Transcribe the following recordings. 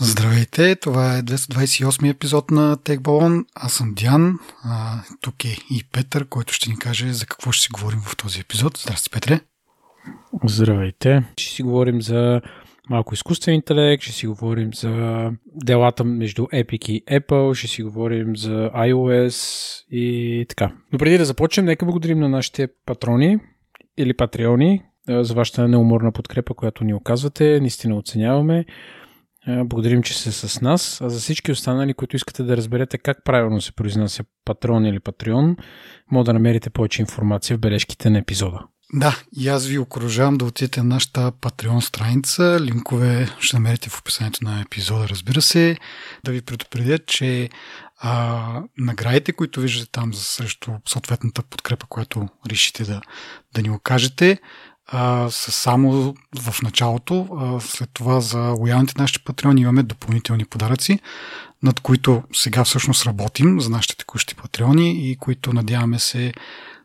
Здравейте, това е 228 епизод на Балон. Аз съм Диан, а, тук е и Петър, който ще ни каже за какво ще си говорим в този епизод. Здрасти, Петре. Здравейте. Ще си говорим за малко изкуствен интелект, ще си говорим за делата между Epic и Apple, ще си говорим за iOS и така. Но преди да започнем, нека благодарим на нашите патрони или патреони за вашата неуморна подкрепа, която ни оказвате. Наистина оценяваме. Благодарим, че сте с нас. А за всички останали, които искате да разберете как правилно се произнася патрон или патреон, може да намерите повече информация в бележките на епизода. Да, и аз ви окоръжавам да отидете на нашата Patreon страница. Линкове ще намерите в описанието на епизода, разбира се. Да ви предупредя, че а, наградите, които виждате там за срещу съответната подкрепа, която решите да, да ни окажете, са само в началото. След това за лоялните нашите патреони имаме допълнителни подаръци, над които сега всъщност работим за нашите текущи патреони и които надяваме се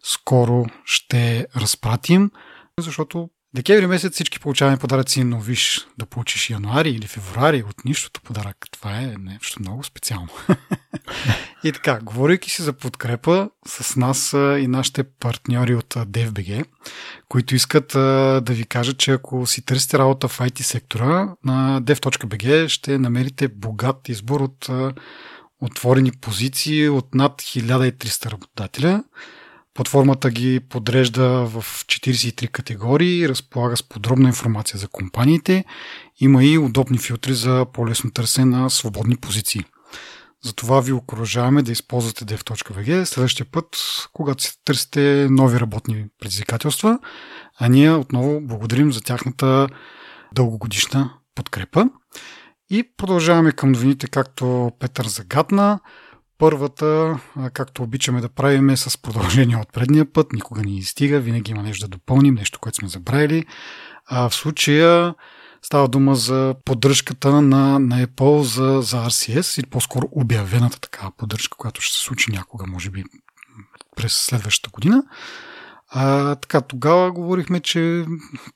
скоро ще разпратим, защото Декември месец всички получаваме подаръци, но виж да получиш януари или февруари от нищото подарък. Това е нещо много специално. и така, говорейки си за подкрепа, с нас и нашите партньори от DFBG, които искат да ви кажат, че ако си търсите работа в IT сектора, на dev.bg ще намерите богат избор от отворени позиции от над 1300 работодателя – Платформата ги подрежда в 43 категории, разполага с подробна информация за компаниите, има и удобни филтри за по-лесно търсене на свободни позиции. Затова ви окоръжаваме да използвате dev.bg следващия път, когато си търсите нови работни предизвикателства, а ние отново благодарим за тяхната дългогодишна подкрепа. И продължаваме към новините, както Петър загадна. Първата, както обичаме да правим, е с продължение от предния път. Никога не стига, винаги има нещо да допълним, нещо, което сме забравили. А в случая става дума за поддръжката на, на Apple за, за RCS или по-скоро обявената такава поддръжка, която ще се случи някога, може би през следващата година. А, така, тогава говорихме, че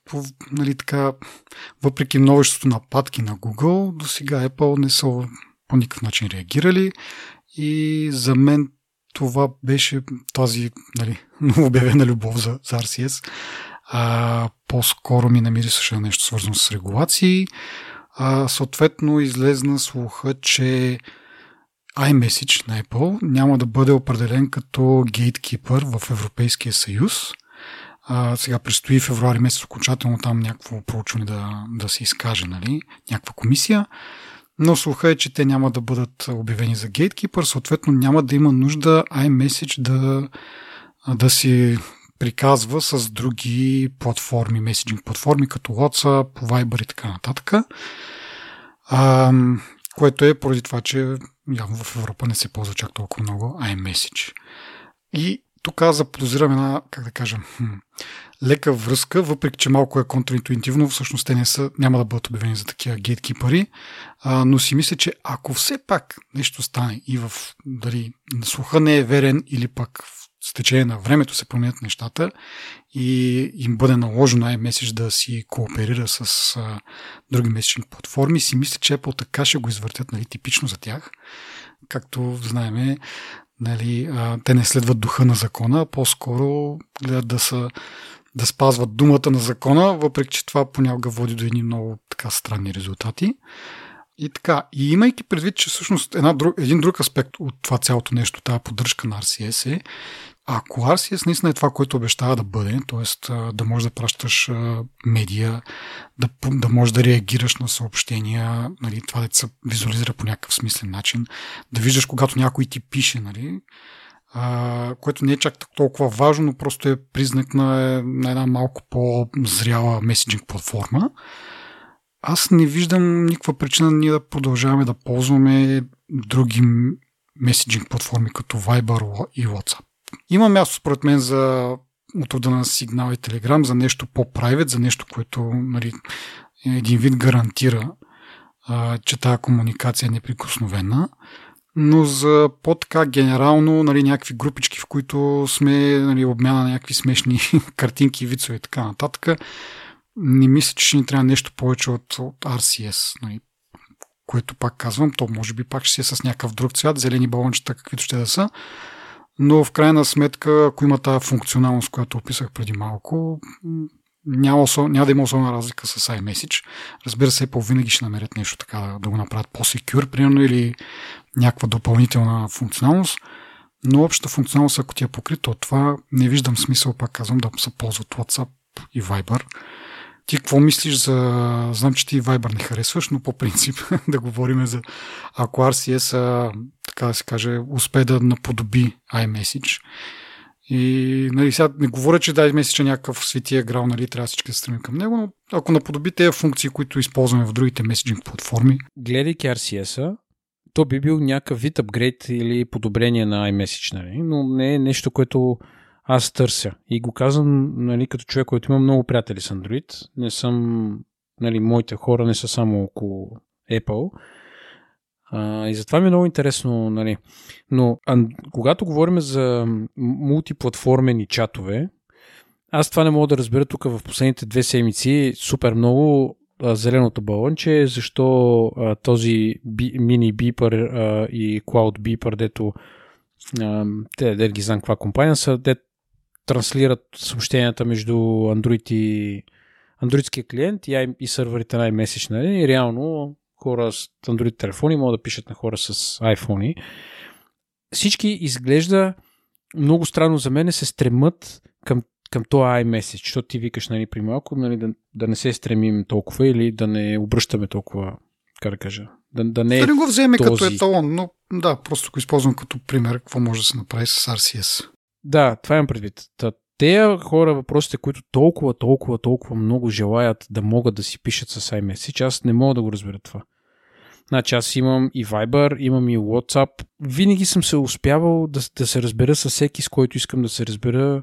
по, нали, така, въпреки множеството нападки на Google, до сега Apple не са по никакъв начин реагирали и за мен това беше тази нали, обявена любов за, за RCS. А, по-скоро ми намирисаше нещо свързано с регулации. А, съответно излезна слуха, че iMessage на Apple няма да бъде определен като gatekeeper в Европейския съюз. А, сега предстои февруари месец окончателно там някакво проучване да, да се изкаже, нали? някаква комисия но слуха е, че те няма да бъдат обявени за Gatekeeper, съответно няма да има нужда iMessage да, да си приказва с други платформи, меседжинг платформи, като WhatsApp, Viber и така нататък. А, което е поради това, че явно в Европа не се ползва чак толкова много iMessage. И тук аз заподозирам една, как да кажа, лека връзка, въпреки че малко е контраинтуитивно, всъщност те не са, няма да бъдат обявени за такива гейткипъри, а, но си мисля, че ако все пак нещо стане и в дали слуха не е верен или пък с течение на времето се променят нещата и им бъде наложено iMessage да си кооперира с а, други месечни платформи, си мисля, че Apple така ще го извъртят нали, типично за тях. Както знаеме, нали, а, те не следват духа на закона, а по-скоро гледат да са да спазват думата на закона, въпреки че това понякога води до едни много така странни резултати. И така, и имайки предвид, че всъщност една друг, един друг аспект от това цялото нещо, тази поддръжка на RCS е, ако RCS наистина е това, което обещава да бъде, т.е. да можеш да пращаш медия, да, да можеш да реагираш на съобщения, нали, това да се визуализира по някакъв смислен начин, да виждаш когато някой ти пише, нали, а, което не е чак толкова важно, но просто е признак на, на една малко по-зряла меседжинг платформа. Аз не виждам никаква причина ние да продължаваме да ползваме други меседжинг платформи като Viber и WhatsApp. Има място според мен за от на сигнал и Telegram за нещо по-private, за нещо, което нали, един вид гарантира, а, че тази комуникация е неприкосновена но за по-така генерално нали, някакви групички, в които сме нали, обмяна на някакви смешни картинки, вицове и така нататък, не мисля, че ще ни трябва нещо повече от, от RCS. Нали. което пак казвам, то може би пак ще си е с някакъв друг цвят, зелени балончета, каквито ще да са, но в крайна сметка, ако има тази функционалност, която описах преди малко, няма, няма да има особена разлика с iMessage. Разбира се, Apple винаги ще намерят нещо така да, да го направят по-секюр, примерно, или някаква допълнителна функционалност. Но общата функционалност, ако ти е покрита от това, не виждам смисъл, пак казвам, да се ползват WhatsApp и Viber. Ти какво мислиш за... Знам, че ти Viber не харесваш, но по принцип да говорим за... Ако RCS, така да се каже, успее да наподоби iMessage и нали, сега не говоря, че дай месече някакъв светия грал, нали, трябва всички да стремим към него, но ако наподоби тези функции, които използваме в другите меседжинг платформи. Гледайки RCS-а, то би бил някакъв вид апгрейд или подобрение на iMessage, нали? но не е нещо, което аз търся. И го казвам нали, като човек, който има много приятели с Android. Не съм, нали, моите хора не са само около Apple. А, и затова ми е много интересно, нали. Но а, когато говорим за мултиплатформени чатове, аз това не мога да разбера тук в последните две седмици супер много а, зеленото балонче, защо а, този мини бипър и Cloud бипър, дето а, те, да ги знам каква компания са, де транслират съобщенията между Android и андроидския клиент и, и сървърите на iMessage, нали? И реално хора с Android телефони могат да пишат на хора с iPhone. Всички изглежда много странно за мен се стремат към, към този iMessage, защото ти викаш, нали, при малко, нали, да, да не се стремим толкова или да не обръщаме толкова, как да кажа, да, да не Да не го вземе този... като еталон, но да, просто го използвам като пример, какво може да се направи с RCS. Да, това имам предвид. Те хора, въпросите, които толкова, толкова, толкова много желаят да могат да си пишат с iMessage, аз не мога да го разбера това. Значи аз имам и Viber, имам и WhatsApp. Винаги съм се успявал да, да се разбера с всеки, с който искам да се разбера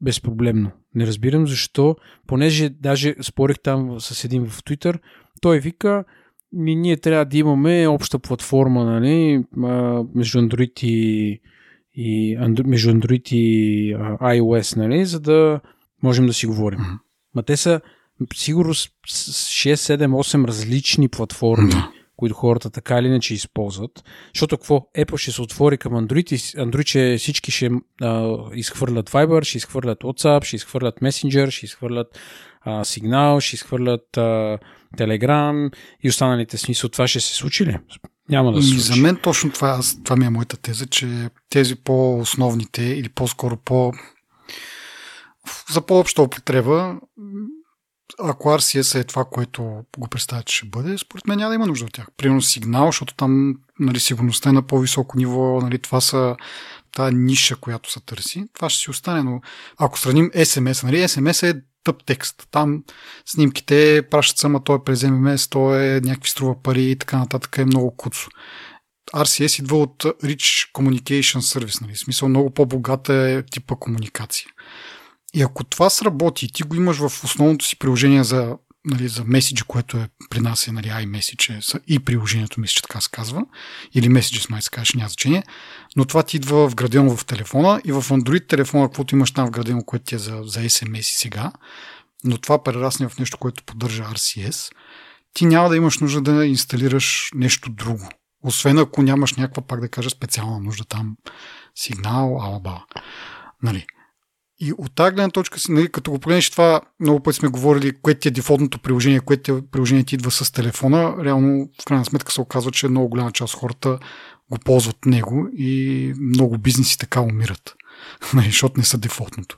безпроблемно. Не разбирам защо, понеже даже спорих там с един в Twitter, той вика, ми ние трябва да имаме обща платформа, нали, между Android и, и между Android и iOS, нали, за да можем да си говорим. Ма те са сигурно 6, 7, 8 различни платформи, да. които хората така или иначе използват. Защото какво? Apple ще се отвори към Android и Android ще всички ще а, изхвърлят Viber, ще изхвърлят WhatsApp, ще изхвърлят Messenger, ще изхвърлят а, Signal, ще изхвърлят а, Telegram и останалите смисъл. Това ще се случи ли? Няма да се случи. За мен точно това, аз, това ми е моята теза, че тези по-основните или по-скоро по за по-обща употреба ако RCS е това, което го представя, че ще бъде, според мен няма да има нужда от тях. Примерно сигнал, защото там нали, сигурността е на по-високо ниво, нали, това са тази ниша, която се търси. Това ще си остане, но ако сравним SMS, нали, SMS е тъп текст. Там снимките пращат само той е през MMS, той е някакви струва пари и така нататък е много куцо. RCS идва от Rich Communication Service, нали? в смисъл много по-богата е типа комуникация. И ако това сработи ти го имаш в основното си приложение за, нали, за меседжи, което е при нас е нали, iMessage е и приложението, мисля, че така се казва, или Messages, май се каже, няма значение, но това ти идва вградено в телефона и в Android телефона, каквото имаш там вградено, което ти е за, за SMS и сега, но това прерасне в нещо, което поддържа RCS, ти няма да имаш нужда да инсталираш нещо друго. Освен ако нямаш някаква, пак да кажа, специална нужда там, сигнал, алаба. Нали. И от тази гледна точка си, нали, като го погледнеш това, много пъти сме говорили, кое ти е дефолтното приложение, кое ти е приложение ти идва с телефона, реално в крайна сметка се оказва, че много голяма част от хората го ползват него и много бизнеси така умират, нали, защото не са дефолтното.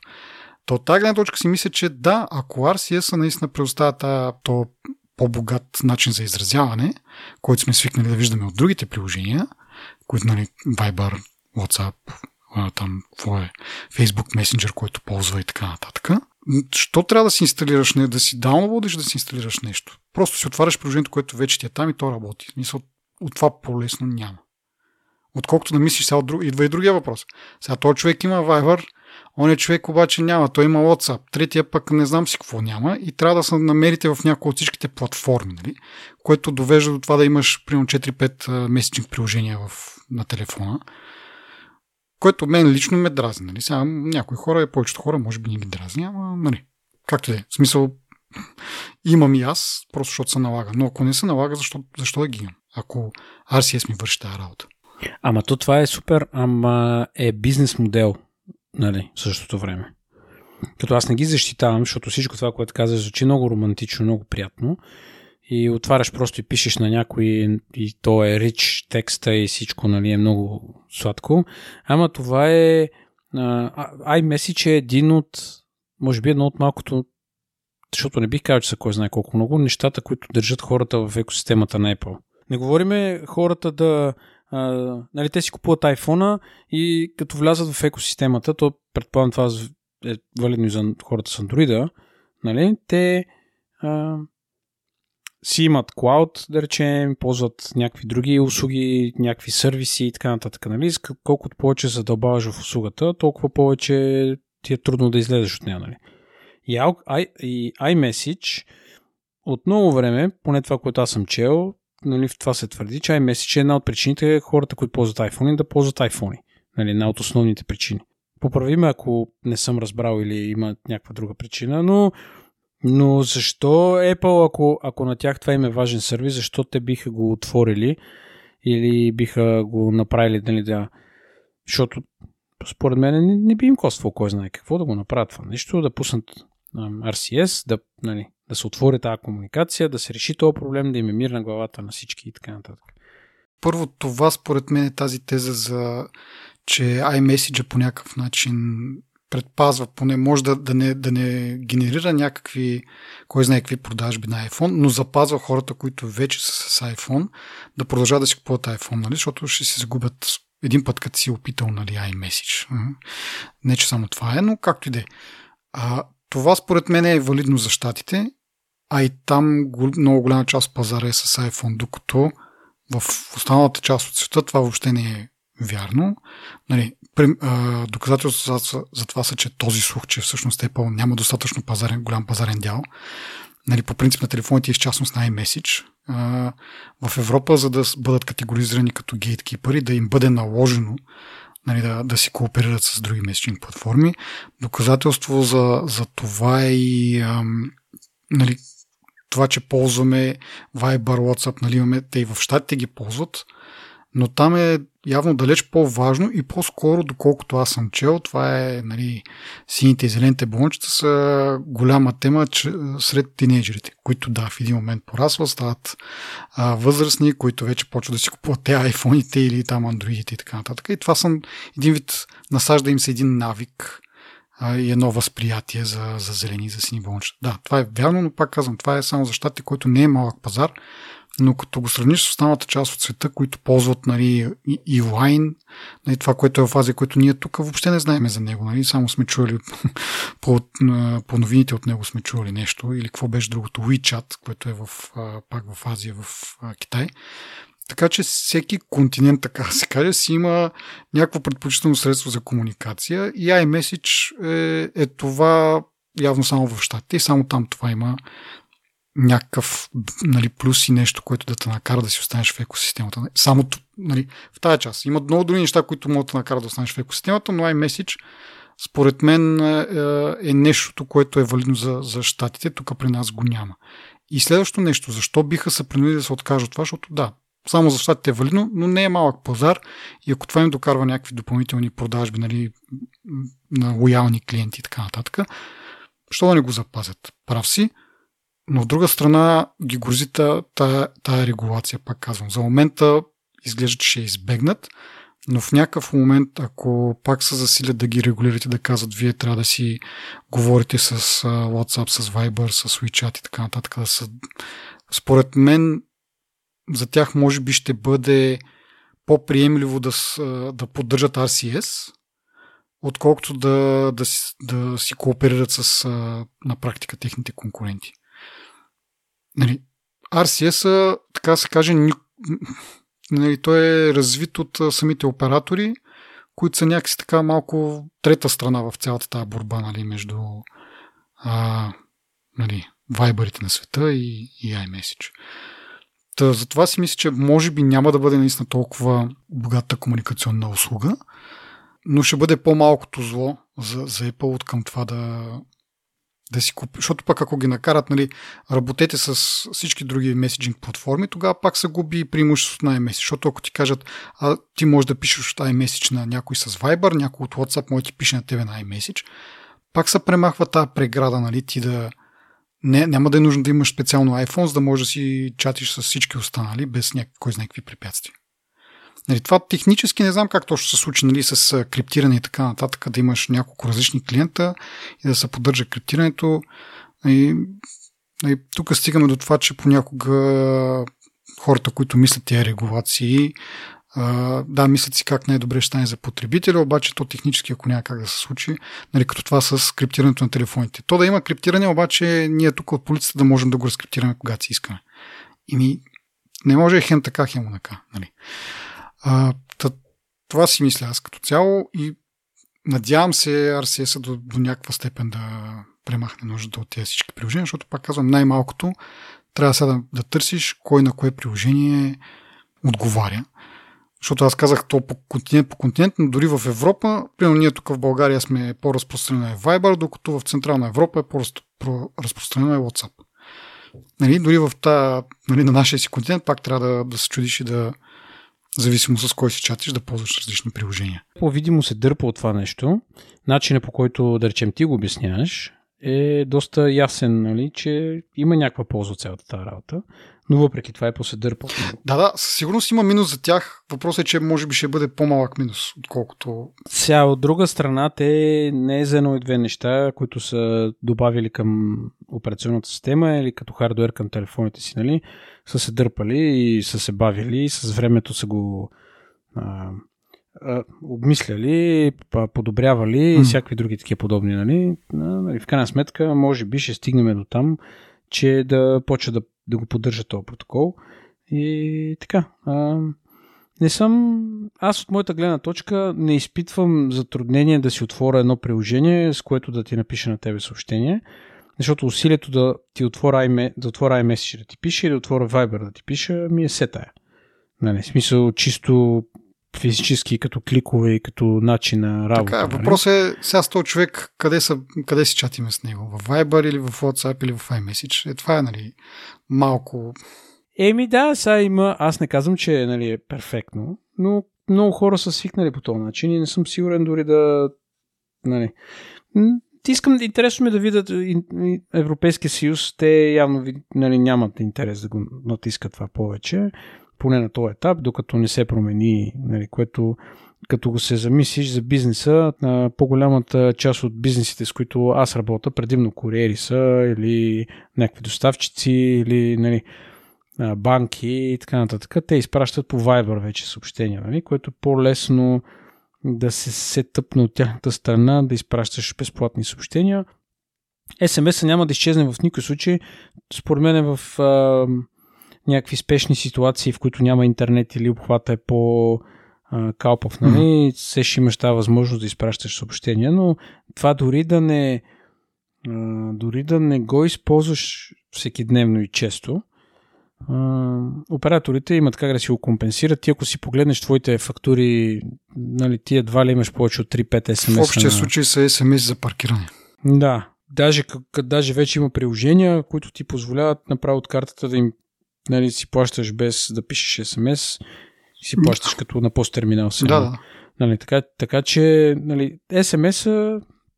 То от тази гледна точка си мисля, че да, ако RCS наистина предоставя то по-богат начин за изразяване, който сме свикнали да виждаме от другите приложения, които, нали, Viber, WhatsApp, там, какво е, Facebook Messenger, който ползва и така нататък. Що трябва да си инсталираш, не да си даунлоудиш, да си инсталираш нещо? Просто си отваряш приложението, което вече ти е там и то работи. Мисъл, от това по-лесно няма. Отколкото да мислиш, сега идва и другия въпрос. Сега този човек има Viber, он е човек обаче няма, той има WhatsApp, третия пък не знам си какво няма и трябва да се намерите в някои от всичките платформи, нали? което довежда до това да имаш примерно 4-5 месечни приложения в, на телефона което мен лично ме дразни. Нали? Сега някои хора, повечето хора, може би не ги дразни, ама нали, както е. В смисъл, имам и аз, просто защото се налага. Но ако не се налага, защо, защо да ги имам? Ако RCS ми върши тази работа. Ама то това е супер, ама е бизнес модел, нали, в същото време. Като аз не ги защитавам, защото всичко това, което казваш, звучи много романтично, много приятно. И отваряш просто и пишеш на някой и то е рич текста и всичко нали, е много сладко. Ама това е... iMessage е един от... Може би едно от малкото защото не бих казал, че са кой знае колко много нещата, които държат хората в екосистемата на Apple. Не говориме хората да а, нали, те си купуват iPhone и като влязат в екосистемата, то предполагам това е валидно и за хората с Android, нали, те а, си имат клауд, да речем, ползват някакви други услуги, някакви сервиси и така нататък. Нали? Колкото повече задълбаваш в услугата, толкова повече ти е трудно да излезеш от нея. Нали? И, и iMessage от много време, поне това, което аз съм чел, нали, в това се твърди, че iMessage е една от причините хората, които ползват iPhone, да ползват iPhone. Нали, една от основните причини. Поправи ме, ако не съм разбрал или има някаква друга причина, но, но защо Apple, ако, ако на тях това им е важен сервис, защо те биха го отворили или биха го направили, нали, да... Защото според мен не, не би им коствало кой знае какво да го направят това нещо, да пуснат RCS, да, нали, да се отвори тази комуникация, да се реши този проблем, да им е мир на главата на всички и така нататък. Първо, това според мен е тази теза за че iMessage по някакъв начин предпазва, поне може да, да, не, да не генерира някакви, кой знае какви продажби на iPhone, но запазва хората, които вече са с iPhone, да продължават да си купуват iPhone, нали? защото ще се загубят един път, като си опитал нали, iMessage. Не, че само това е, но както и да е. Това според мен е валидно за щатите, а и там много голяма част от пазара е с iPhone, докато в останалата част от света това въобще не е вярно. Нали, доказателството за, за това са, че този слух, че всъщност Apple няма достатъчно пазарен, голям пазарен дял. Нали, по принцип на телефоните и в частност на iMessage. в Европа, за да бъдат категоризирани като гейткипъри, да им бъде наложено нали, да, да си кооперират с други месечни платформи. Доказателство за, за това е и ам, нали, това, че ползваме Viber, WhatsApp, нали, имаме, те и в щатите ги ползват, но там е явно далеч по-важно и по-скоро, доколкото аз съм чел, това е нали, сините и зелените болничета са голяма тема че, сред тинейджерите, които да, в един момент порасват, стават а, възрастни, които вече почват да си купуват те айфоните или там андроидите и така нататък. И това съм един вид, насажда им се един навик а, и едно възприятие за, за зелени и за сини болничета. Да, това е вярно, но пак казвам, това е само за щатите, който не е малък пазар, но като го сравниш с останалата част от света, които ползват нали, и, и Line, нали, това, което е в Азия, което ние тук въобще не знаем за него. Нали, само сме чували по, по новините от него сме чували нещо. Или какво беше другото? WeChat, което е в, пак в Азия, в Китай. Така че всеки континент, така се каже, си има някакво предпочитано средство за комуникация и iMessage е, е това явно само в щатите и само там това има някакъв нали, плюс и нещо, което да те накара да си останеш в екосистемата. Само нали, в тази част. Има много други неща, които могат да накарат да останеш в екосистемата, но iMessage според мен е, е нещото, което е валидно за, за щатите, тук при нас го няма. И следващото нещо, защо биха се принудили да се откажат от това, защото да, само за щатите е валидно, но не е малък пазар и ако това им докарва някакви допълнителни продажби нали, на лоялни клиенти и така нататък, що да не го запазят? Прав си, но от друга страна ги грози тая, тая регулация, пак казвам. За момента изглежда, че ще избегнат, но в някакъв момент, ако пак се засилят да ги регулирате, да казват, вие трябва да си говорите с WhatsApp, с Viber, с WeChat и така нататък, да са... според мен за тях може би ще бъде по-приемливо да, да поддържат RCS, отколкото да, да, да си кооперират с на практика техните конкуренти нали, RCS, така се каже, нали, той е развит от самите оператори, които са някакси така малко трета страна в цялата тази борба нали, между а, нали, вайбърите на света и, и iMessage. Та, затова си мисля, че може би няма да бъде наистина толкова богата комуникационна услуга, но ще бъде по-малкото зло за, за Apple от към това да, да си купи, защото пък ако ги накарат, нали, работете с всички други меседжинг платформи, тогава пак се губи преимуществото на iMessage, защото ако ти кажат, а ти можеш да пишеш iMessage на някой с Viber, някой от WhatsApp може да ти пише на тебе на iMessage, пак се премахва тази преграда, нали, ти да не, няма да е нужно да имаш специално iPhone, за да можеш да си чатиш с всички останали, без някакви, кой знае какви препятствия. Нали, това технически не знам как точно се случи нали, с криптиране и така нататък, да имаш няколко различни клиента и да се поддържа криптирането. И, и тук стигаме до това, че понякога хората, които мислят тези регулации, да, мислят си как най-добре ще стане за потребителя, обаче то технически, ако няма как да се случи, нали, като това с криптирането на телефоните. То да има криптиране, обаче ние тук от полицията да можем да го разкриптираме когато си искаме. И ми не може хем така, хем онака. Нали. А, тът, това си мисля аз като цяло и надявам се RCS до, до някаква степен да премахне нуждата от тези всички приложения, защото пак казвам най-малкото трябва сега да, да търсиш кой на кое приложение отговаря. Защото аз казах то по континент по континент, но дори в Европа, примерно ние тук в България сме по-разпространено е Viber, докато в Централна Европа е по-разпространено е WhatsApp. Нали, дори в та, нали, на нашия си континент пак трябва да, да се чудиш и да, зависимо с кой си чатиш, да ползваш различни приложения. По-видимо се дърпа от това нещо. Начинът по който, да речем, ти го обясняваш, е доста ясен, нали, че има някаква полза от цялата тази работа, но въпреки това е по-седърпа. Да, да, със сигурност има минус за тях. Въпросът е, че може би ще бъде по-малък минус, отколкото... Сега, от друга страна, те не е за едно и две неща, които са добавили към операционната система или като хардвер към телефоните си, нали, са се дърпали и са се бавили и с времето са го а, а, обмисляли, подобрявали и всякакви други такива подобни. Нали? нали? В крайна сметка, може би ще стигнем до там, че да почва да, да го поддържа този протокол. И така. А, не съм. Аз от моята гледна точка не изпитвам затруднение да си отворя едно приложение, с което да ти напиша на тебе съобщение. Защото усилието да ти отворя, iMe, да отворя iMessage да ти пише или да отворя Viber да ти пише, ми е сетая. Нали, смисъл чисто физически, като кликове и като начин на работа. Така, нали? въпросът е сега с този човек, къде, са, къде си чатиме с него? В Viber или в WhatsApp или в iMessage? Е, това е, нали, малко... Еми да, сега има, аз не казвам, че нали, е перфектно, но много хора са свикнали по този начин и не съм сигурен дори да... Нали, искам, интересно ми да видят Европейския съюз, те явно нали, нямат интерес да го натискат това повече поне на този етап, докато не се промени, нали, което като го се замислиш за бизнеса, по-голямата част от бизнесите, с които аз работя, предимно куриери са или някакви доставчици или нали, банки и така нататък, те изпращат по Viber вече съобщения, нали, което е по-лесно да се, се тъпне от тяхната страна, да изпращаш безплатни съобщения. SMS няма да изчезне в никой случай. Според мен е в а, някакви спешни ситуации, в които няма интернет или обхвата е по калпав, нали, mm-hmm. се ще имаш тази възможност да изпращаш съобщения, но това дори да не дори да не го използваш всеки дневно и често, операторите имат как да си го компенсират. Ти ако си погледнеш твоите фактури, нали, ти едва ли имаш повече от 3-5 смс. В общия на... случай са смс за паркиране. Да. Даже, даже вече има приложения, които ти позволяват направо от картата да им нали, си плащаш без да пишеш смс, си плащаш като на посттерминал сега. Да, да. Нали, така, така че нали, смс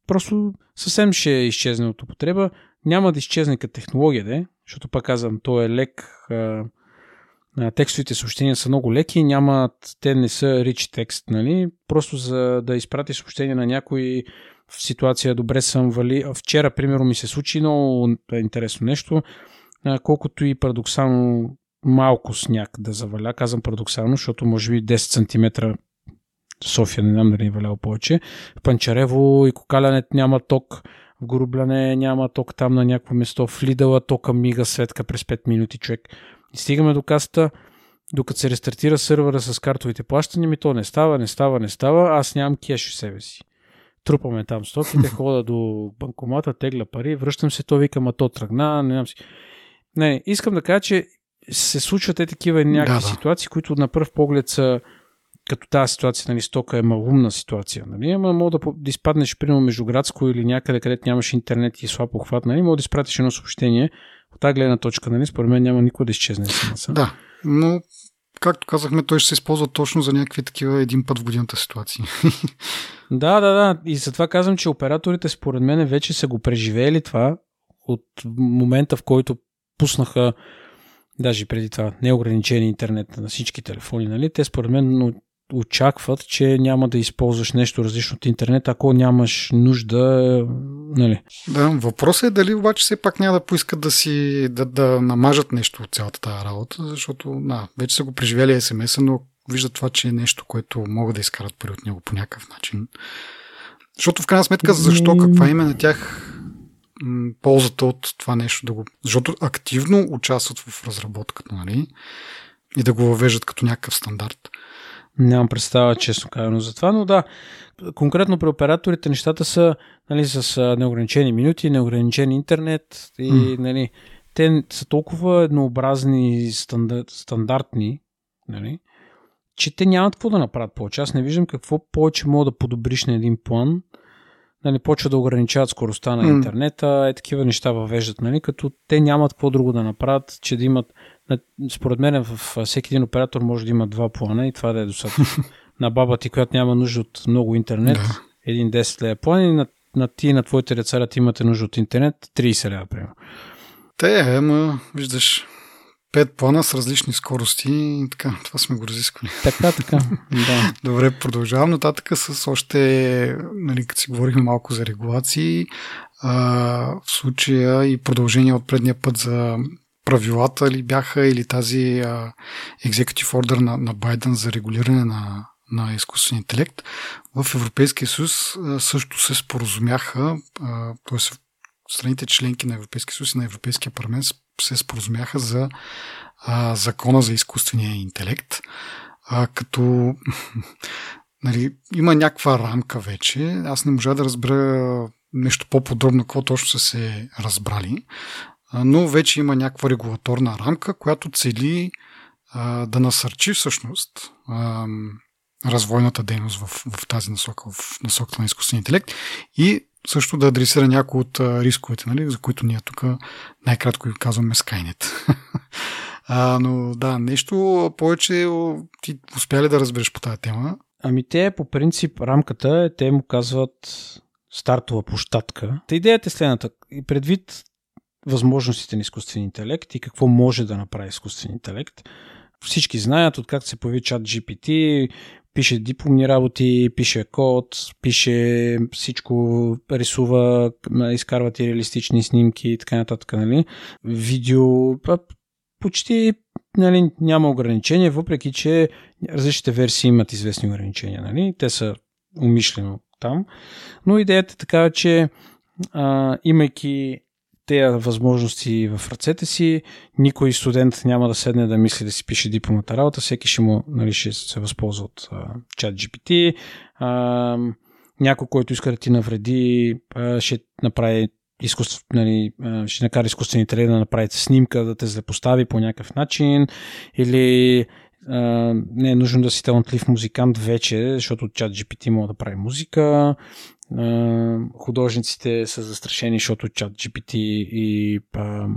просто съвсем ще изчезне от употреба. Няма да изчезне като технология, де, защото пак казвам, то е лек. А, текстовите съобщения са много леки, нямат, те не са rich текст, нали? Просто за да изпрати съобщение на някой в ситуация добре съм вали. Вчера, примерно, ми се случи много интересно нещо колкото и парадоксално малко сняг да заваля. Казвам парадоксално, защото може би 10 см София, не знам дали е валял повече. В Панчарево и Кокаляне няма ток, в Горубляне няма ток там на някакво место, в Лидала тока мига светка през 5 минути човек. И стигаме до касата, докато се рестартира сървъра с картовите плащания, ми то не става, не става, не става, аз нямам кеш в себе си. Трупаме там стоките, хода до банкомата, тегля пари, връщам се, то вика, ма то тръгна, не знам си. Не, искам да кажа, че се случват е такива някакви да, да. ситуации, които на пръв поглед са като тази ситуация, нали, стока е малумна ситуация, нали, ама мога да, да изпаднеш, примерно, между градско или някъде, където нямаш интернет и слаб охват, нали, мога да изпратиш едно съобщение. От тази гледна точка, нали, според мен няма никой да изчезне смс Да, но както казахме, той ще се използва точно за някакви такива един път в годината ситуации. Да, да, да. И затова казвам, че операторите според мен вече са го преживели това от момента, в който пуснаха даже преди това неограничен интернет на всички телефони, нали? Те според мен очакват, че няма да използваш нещо различно от интернет, ако нямаш нужда, нали? Да, въпросът е дали обаче все пак няма да поискат да си, да, да намажат нещо от цялата тази работа, защото, да, вече са го преживели смс но виждат това, че е нещо, което могат да изкарат пари от него по някакъв начин. Защото в крайна сметка, защо, каква име на тях ползата от това нещо да го... Защото активно участват в разработката, нали? И да го въвеждат като някакъв стандарт. Нямам представа, честно казано, за това, но да, конкретно при операторите нещата са нали, с неограничени минути, неограничен интернет и mm. нали, те са толкова еднообразни, стандар, стандартни, нали, че те нямат какво да направят повече. Аз не виждам какво повече мога да подобриш на един план, нали, почва да ограничават скоростта на интернета, е такива неща въвеждат, нали, като те нямат какво друго да направят, че да имат, според мен в всеки един оператор може да има два плана и това да е достатъчно. на баба ти, която няма нужда от много интернет, да. един 10 лева план и на, на ти на твоите деца имате нужда от интернет, 30 лева, примерно. Те, ама, виждаш, пет плана с различни скорости и така, това сме го разисквали. Така, така, да. Добре, продължавам нататък с още, нали, като си говорихме малко за регулации, а, в случая и продължение от предния път за правилата ли бяха или тази а, executive order на, на Байден за регулиране на, на изкуствен интелект, в Европейския съюз също се споразумяха, т.е. страните членки на Европейския съюз и на Европейския парламент се споразумяха за а, закона за изкуствения интелект, а, като нали, има някаква рамка вече. Аз не можа да разбера нещо по-подробно, какво точно са се разбрали, а, но вече има някаква регулаторна рамка, която цели а, да насърчи всъщност а, развойната дейност в, в тази насока, в насоката на изкуствения интелект и също да адресира някои от рисковете, нали, за които ние тук най-кратко ви казваме Skynet. а, но да, нещо повече ти успя ли да разбереш по тази тема? Ами те по принцип рамката е, те му казват стартова площадка. Та идеята е следната. И предвид възможностите на изкуствен интелект и какво може да направи изкуствен интелект, всички знаят, откакто се появи чат GPT, пише дипломни работи, пише код, пише всичко, рисува, изкарва ти реалистични снимки и така нататък, нали? Видео, почти нали, няма ограничения, въпреки че различните версии имат известни ограничения, нали? Те са умишлено там. Но идеята е такава, че а, имайки тези възможности в ръцете си. Никой студент няма да седне да мисли да си пише дипломата работа, всеки ще му нали, ще се възползва от чат GPT. А, някой, който иска да ти навреди, а, ще направи изкуство, нали, ще накара изкуствен интелект да направи снимка, да те запостави по някакъв начин или а, не е нужно да си талантлив музикант вече, защото чат GPT може да прави музика художниците са застрашени, защото чат GPT и а,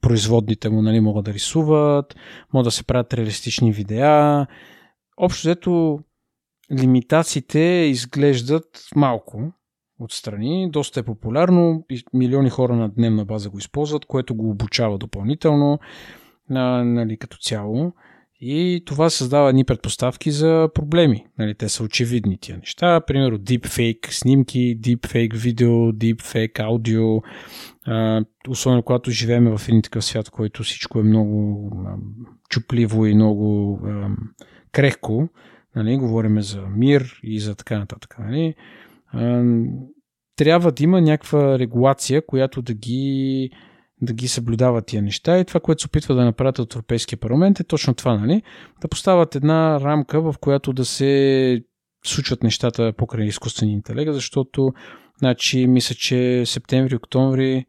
производните му нали, могат да рисуват, могат да се правят реалистични видеа. Общо взето лимитациите изглеждат малко отстрани. Доста е популярно. Милиони хора на дневна база го използват, което го обучава допълнително нали, като цяло. И това създава едни предпоставки за проблеми. Нали, те са очевидни тия неща. Примерно deepfake снимки, deepfake видео, deepfake аудио. А, особено когато живеем в един такъв свят, в който всичко е много а, чупливо и много а, крехко. Нали, говориме за мир и за така нататък. Нали. А, трябва да има някаква регулация, която да ги да ги съблюдават тия неща и това, което се опитва да направят от Европейския парламент е точно това, нали? Да поставят една рамка, в която да се случват нещата покрай изкуствения интелект, защото значи, мисля, че септември-октомври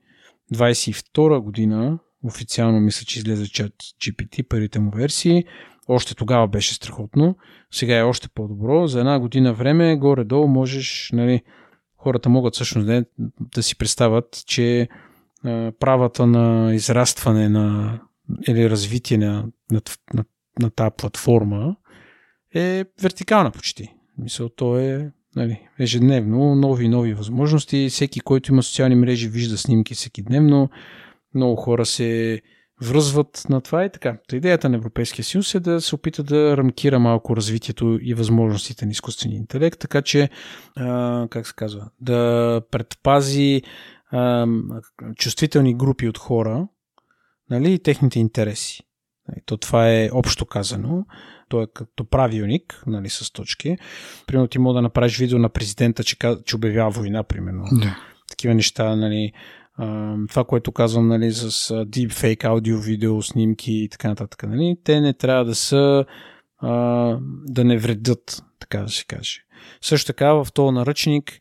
22 година официално мисля, че излезе чат GPT, първите му версии. още тогава беше страхотно, сега е още по-добро. За една година време, горе-долу можеш, нали, хората могат всъщност да, да си представят, че правата на израстване на или развитие на, на, на, на тази платформа е вертикална почти. Мисъл, то е нали, ежедневно, нови и нови възможности. Всеки, който има социални мрежи, вижда снимки всеки дневно. Много хора се връзват на това и така. Та идеята на Европейския съюз е да се опита да рамкира малко развитието и възможностите на изкуствения интелект, така че, а, как се казва, да предпази а, чувствителни групи от хора нали, и техните интереси. Нали, то това е общо казано. То е като правилник, нали, с точки. Примерно ти мога да направиш видео на президента, че, че обявява война, примерно. Да. Такива неща, нали, това, което казвам нали, с deepfake аудио, видео, снимки и така нататък, нали, те не трябва да са а, да не вредят, така да се каже. Също така в този наръчник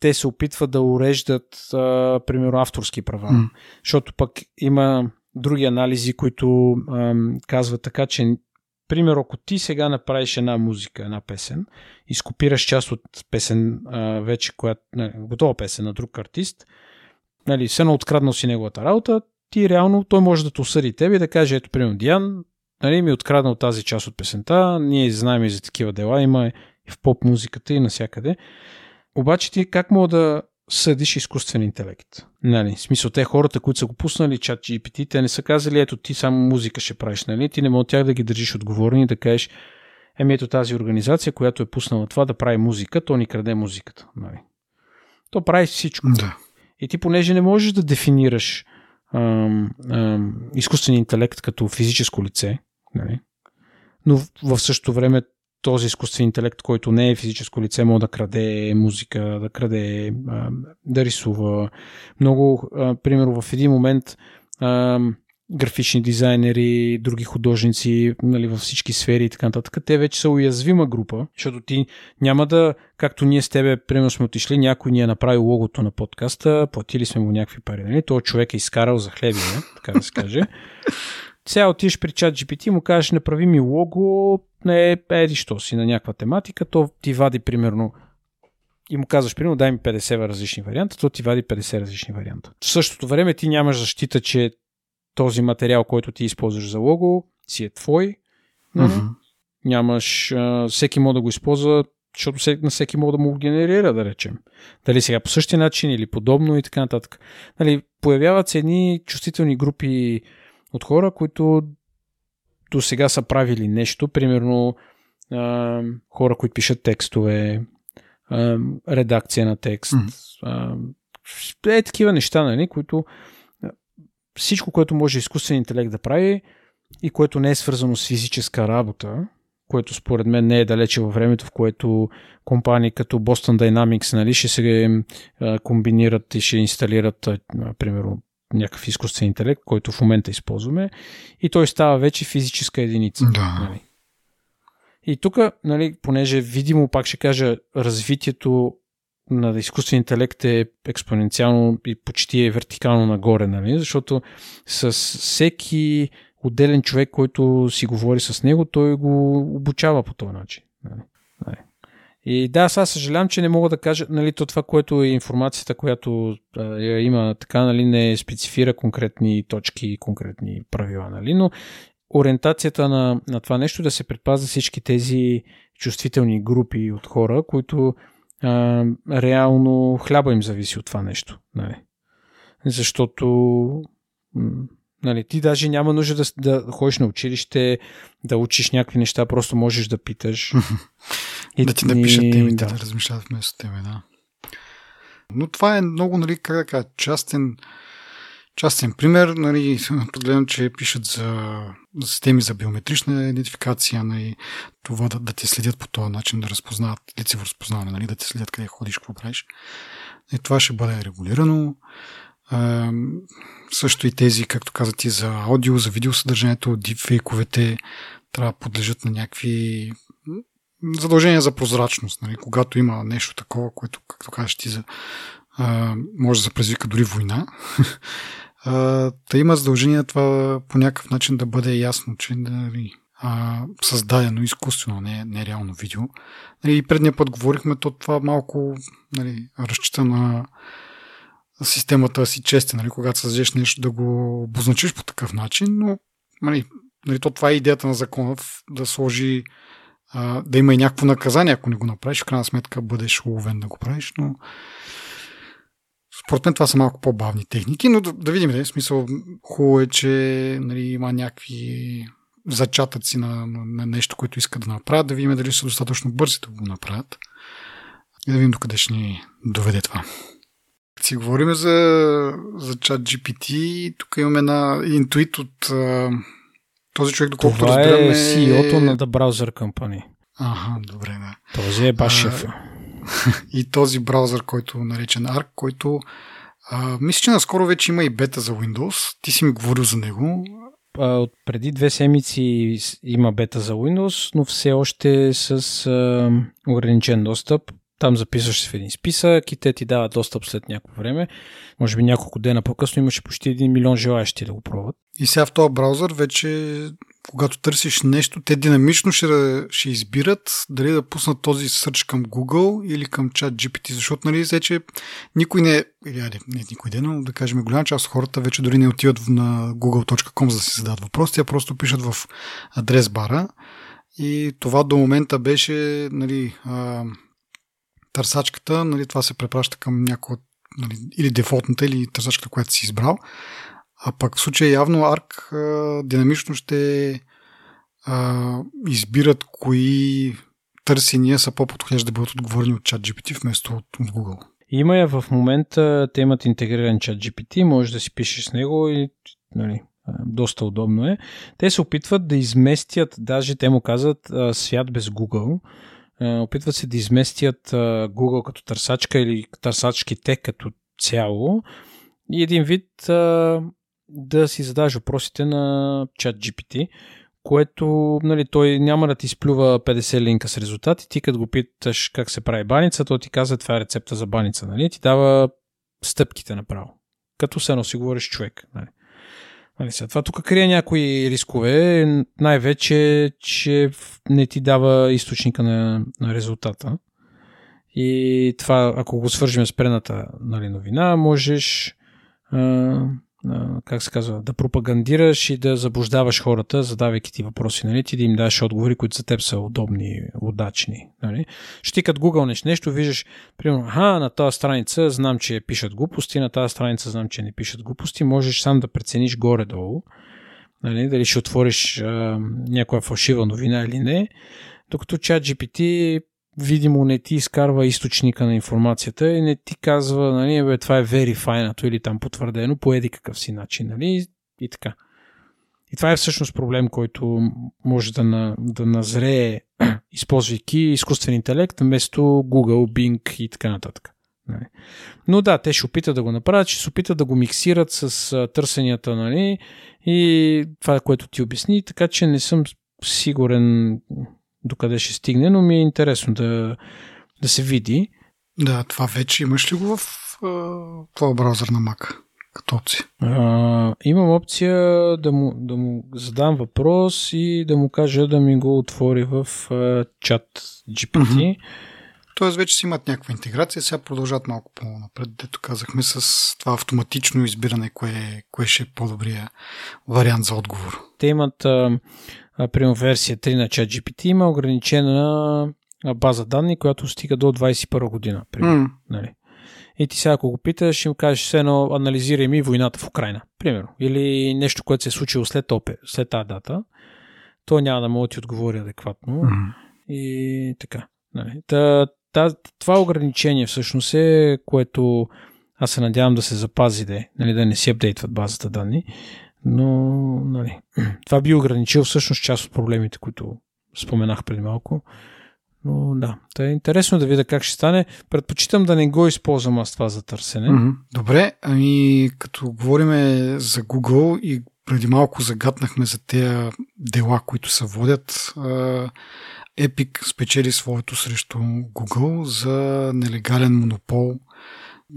те се опитват да уреждат, а, примерно, авторски права. Mm. Защото пък има други анализи, които а, казват така, че примерно, ако ти сега направиш една музика, една песен, и скопираш част от песен, а, вече, която, не, готова песен на друг артист, нали, се на откраднал си неговата работа, ти реално той може да те осъди тебе и да каже, ето, примерно, Диан, нали, ми е откраднал тази част от песента, ние знаем и за такива дела, има и в поп музиката и навсякъде. Обаче ти как мога да съдиш изкуствен интелект? Нали, в смисъл, те хората, които са го пуснали, чат GPT, те не са казали, ето ти само музика ще правиш, нали? Ти не мога от тях да ги държиш отговорни и да кажеш, еми ето тази организация, която е пуснала това да прави музика, то ни краде музиката. Нали? То прави всичко. Да. И ти, понеже не можеш да дефинираш ам, ам, изкуствен интелект като физическо лице, нали? но в, в същото време този изкуствен интелект, който не е физическо лице, може да краде музика, да краде, да рисува. Много, примерно, в един момент графични дизайнери, други художници нали, във всички сфери и така нататък, те вече са уязвима група, защото ти няма да, както ние с тебе, примерно сме отишли, някой ни е направил логото на подкаста, платили сме му някакви пари, нали? Той човек е изкарал за хлебия, така да се каже. Сега отиш при чат GPT му кажеш, направи ми лого, не еди що си на някаква тематика, то ти вади примерно и му казваш, примерно, дай ми 50 различни варианта, то ти вади 50 различни варианта. В същото време ти нямаш защита, че този материал, който ти използваш за лого, си е твой. Uh-huh. Нямаш, а, всеки може да го използва, защото на всеки мога да му генерира, да речем. Дали сега по същия начин или подобно и така нататък. Нали, появяват се едни чувствителни групи от хора, които до сега са правили нещо, примерно а, хора, които пишат текстове, а, редакция на текст, mm. а, е такива неща, нали, които всичко, което може изкуствен интелект да прави и което не е свързано с физическа работа, което според мен не е далече във времето, в което компании като Boston Dynamics нали, ще се комбинират и ще инсталират, примерно, някакъв изкуствен интелект, който в момента използваме, и той става вече физическа единица. Да. Нали. И тук, нали, понеже видимо, пак ще кажа, развитието на изкуствен интелект е експоненциално и почти е вертикално нагоре, нали? защото с всеки отделен човек, който си говори с него, той го обучава по този начин. Нали? И да, сега съжалявам, че не мога да кажа, нали, то това, което е информацията, която а, има, така, нали, не специфира конкретни точки и конкретни правила, нали, но ориентацията на, на това нещо да се предпазва всички тези чувствителни групи от хора, които а, реално хляба им зависи от това нещо. Нали. Защото нали, ти даже няма нужда да, да ходиш на училище, да учиш някакви неща, просто можеш да питаш. И да ти напишат темите, да, да размишляват вместо тебе, да. Но това е много, нали, как да кажа, частен, частен пример. Нали, гледам, че пишат за, за системи за биометрична идентификация, нали, това да, да те следят по този начин, да разпознават лицево разпознаване, нали, да те следят къде ходиш, какво правиш. И това ще бъде регулирано. А, също и тези, както каза ти, за аудио, за видеосъдържанието, дипфейковете трябва да подлежат на някакви задължение за прозрачност. Нали? Когато има нещо такова, което, както кажеш ти, за, а, може да се предизвика дори война, а, да има задължение това по някакъв начин да бъде ясно, че нали, а, създадено изкуствено, не, не реално видео. Нали, и предния път говорихме, то това малко нали, разчита на системата си чести, нали, когато създадеш нещо да го обозначиш по такъв начин, но нали, нали, то това е идеята на закона да сложи а, да има и някакво наказание, ако не го направиш, в крайна сметка бъдеш уловен да го правиш, но според мен това са малко по-бавни техники, но да, да видим, да, смисъл хубаво е, че нали, има някакви зачатъци на, на, нещо, което искат да направят, да видим дали са достатъчно бързи да го направят и да видим докъде ще ни доведе това. Си говорим за, за чат GPT, тук имаме една интуит от този човек, доколкото Това разбираме... е CEO-то на The Browser Company. Ага, добре, да. Този е баш шефа. И този браузър, който е наречен ARC, който а, мисля, че наскоро вече има и бета за Windows. Ти си ми говорил за него. От преди две седмици има бета за Windows, но все още е с а, ограничен достъп. Там записваш се в един списък и те ти дават достъп след някакво време. Може би няколко дена по-късно имаше почти 1 милион желаящи да го пробват. И сега в този браузър вече, когато търсиш нещо, те динамично ще, ще избират дали да пуснат този сърч към Google или към чат GPT, защото нали вече никой не, или айде, не никой ден, но да кажем голяма част хората вече дори не отиват на google.com за да си зададат въпроси, а просто пишат в адрес бара. И това до момента беше нали, а, търсачката, нали, това се препраща към някоя нали, или дефолтната, или търсачката, която си избрал. А пък в случая явно ARC а, динамично ще а, избират кои търсения са по-подходящи да бъдат отговорени от ChatGPT вместо от, Google. Има я в момента, те имат интегриран ChatGPT, може да си пишеш с него и нали, доста удобно е. Те се опитват да изместят, даже те му казват свят без Google, опитват се да изместят Google като търсачка или търсачките като цяло и един вид да си задаваш въпросите на чат GPT, което нали, той няма да ти сплюва 50 линка с резултати. Ти като го питаш как се прави баница, то ти казва това е рецепта за баница. Нали? Ти дава стъпките направо. Като се носи говориш човек. Нали? Нали, сега, това тук крие някои рискове, най-вече, че не ти дава източника на, на резултата. И това, ако го свържим с прената нали, новина, можеш а, как се казва, да пропагандираш и да заблуждаваш хората, задавайки ти въпроси, нали? ти да им даш отговори, които за теб са удобни, удачни. Нали? Ще ти като гугълнеш нещо, виждаш, примерно, аха, на тази страница знам, че пишат глупости, на тази страница знам, че не пишат глупости, можеш сам да прецениш горе-долу, нали? дали ще отвориш а, някоя фалшива новина или не, докато чат GPT видимо не ти изкарва източника на информацията и не ти казва, нали, бе, това е verifyнато или там потвърдено по еди какъв си начин, нали, и така. И това е всъщност проблем, който може да, на, да назрее, използвайки изкуствен интелект, вместо Google, Bing и така нататък. Нали. Но да, те ще опитат да го направят, ще се опитат да го миксират с търсенията, нали, и това, което ти обясни, така че не съм сигурен докъде ще стигне, но ми е интересно да, да се види. Да, това вече имаш ли го в твоя браузър на Mac? Като опция? А, имам опция да му, да му задам въпрос и да му кажа да ми го отвори в а, чат GPT. Mm-hmm. Тоест вече си имат някаква интеграция, сега продължат малко по-напред, дето казахме с това автоматично избиране, кое, кое ще е по-добрия вариант за отговор. Те имат а, примерно версия 3 на ChatGPT има ограничена база данни, която стига до 21 година. Примерно, mm. нали? И ти сега, ако го питаш, им кажеш, все едно анализирай ми войната в Украина, примерно. Или нещо, което се е случило след, ОПЕ, след тази дата, то няма да мога да ти отговори адекватно. Mm. И така. Нали. Та, та, това ограничение всъщност е, което аз се надявам да се запази, да, нали, да не си апдейтват базата данни. Но, нали, това би ограничил всъщност част от проблемите, които споменах преди малко. Но да, та е интересно да видя как ще стане. Предпочитам да не го използвам аз това за търсене. Добре, ами като говорим за Google и преди малко загатнахме за тези дела, които се водят, Epic спечели своето срещу Google за нелегален монопол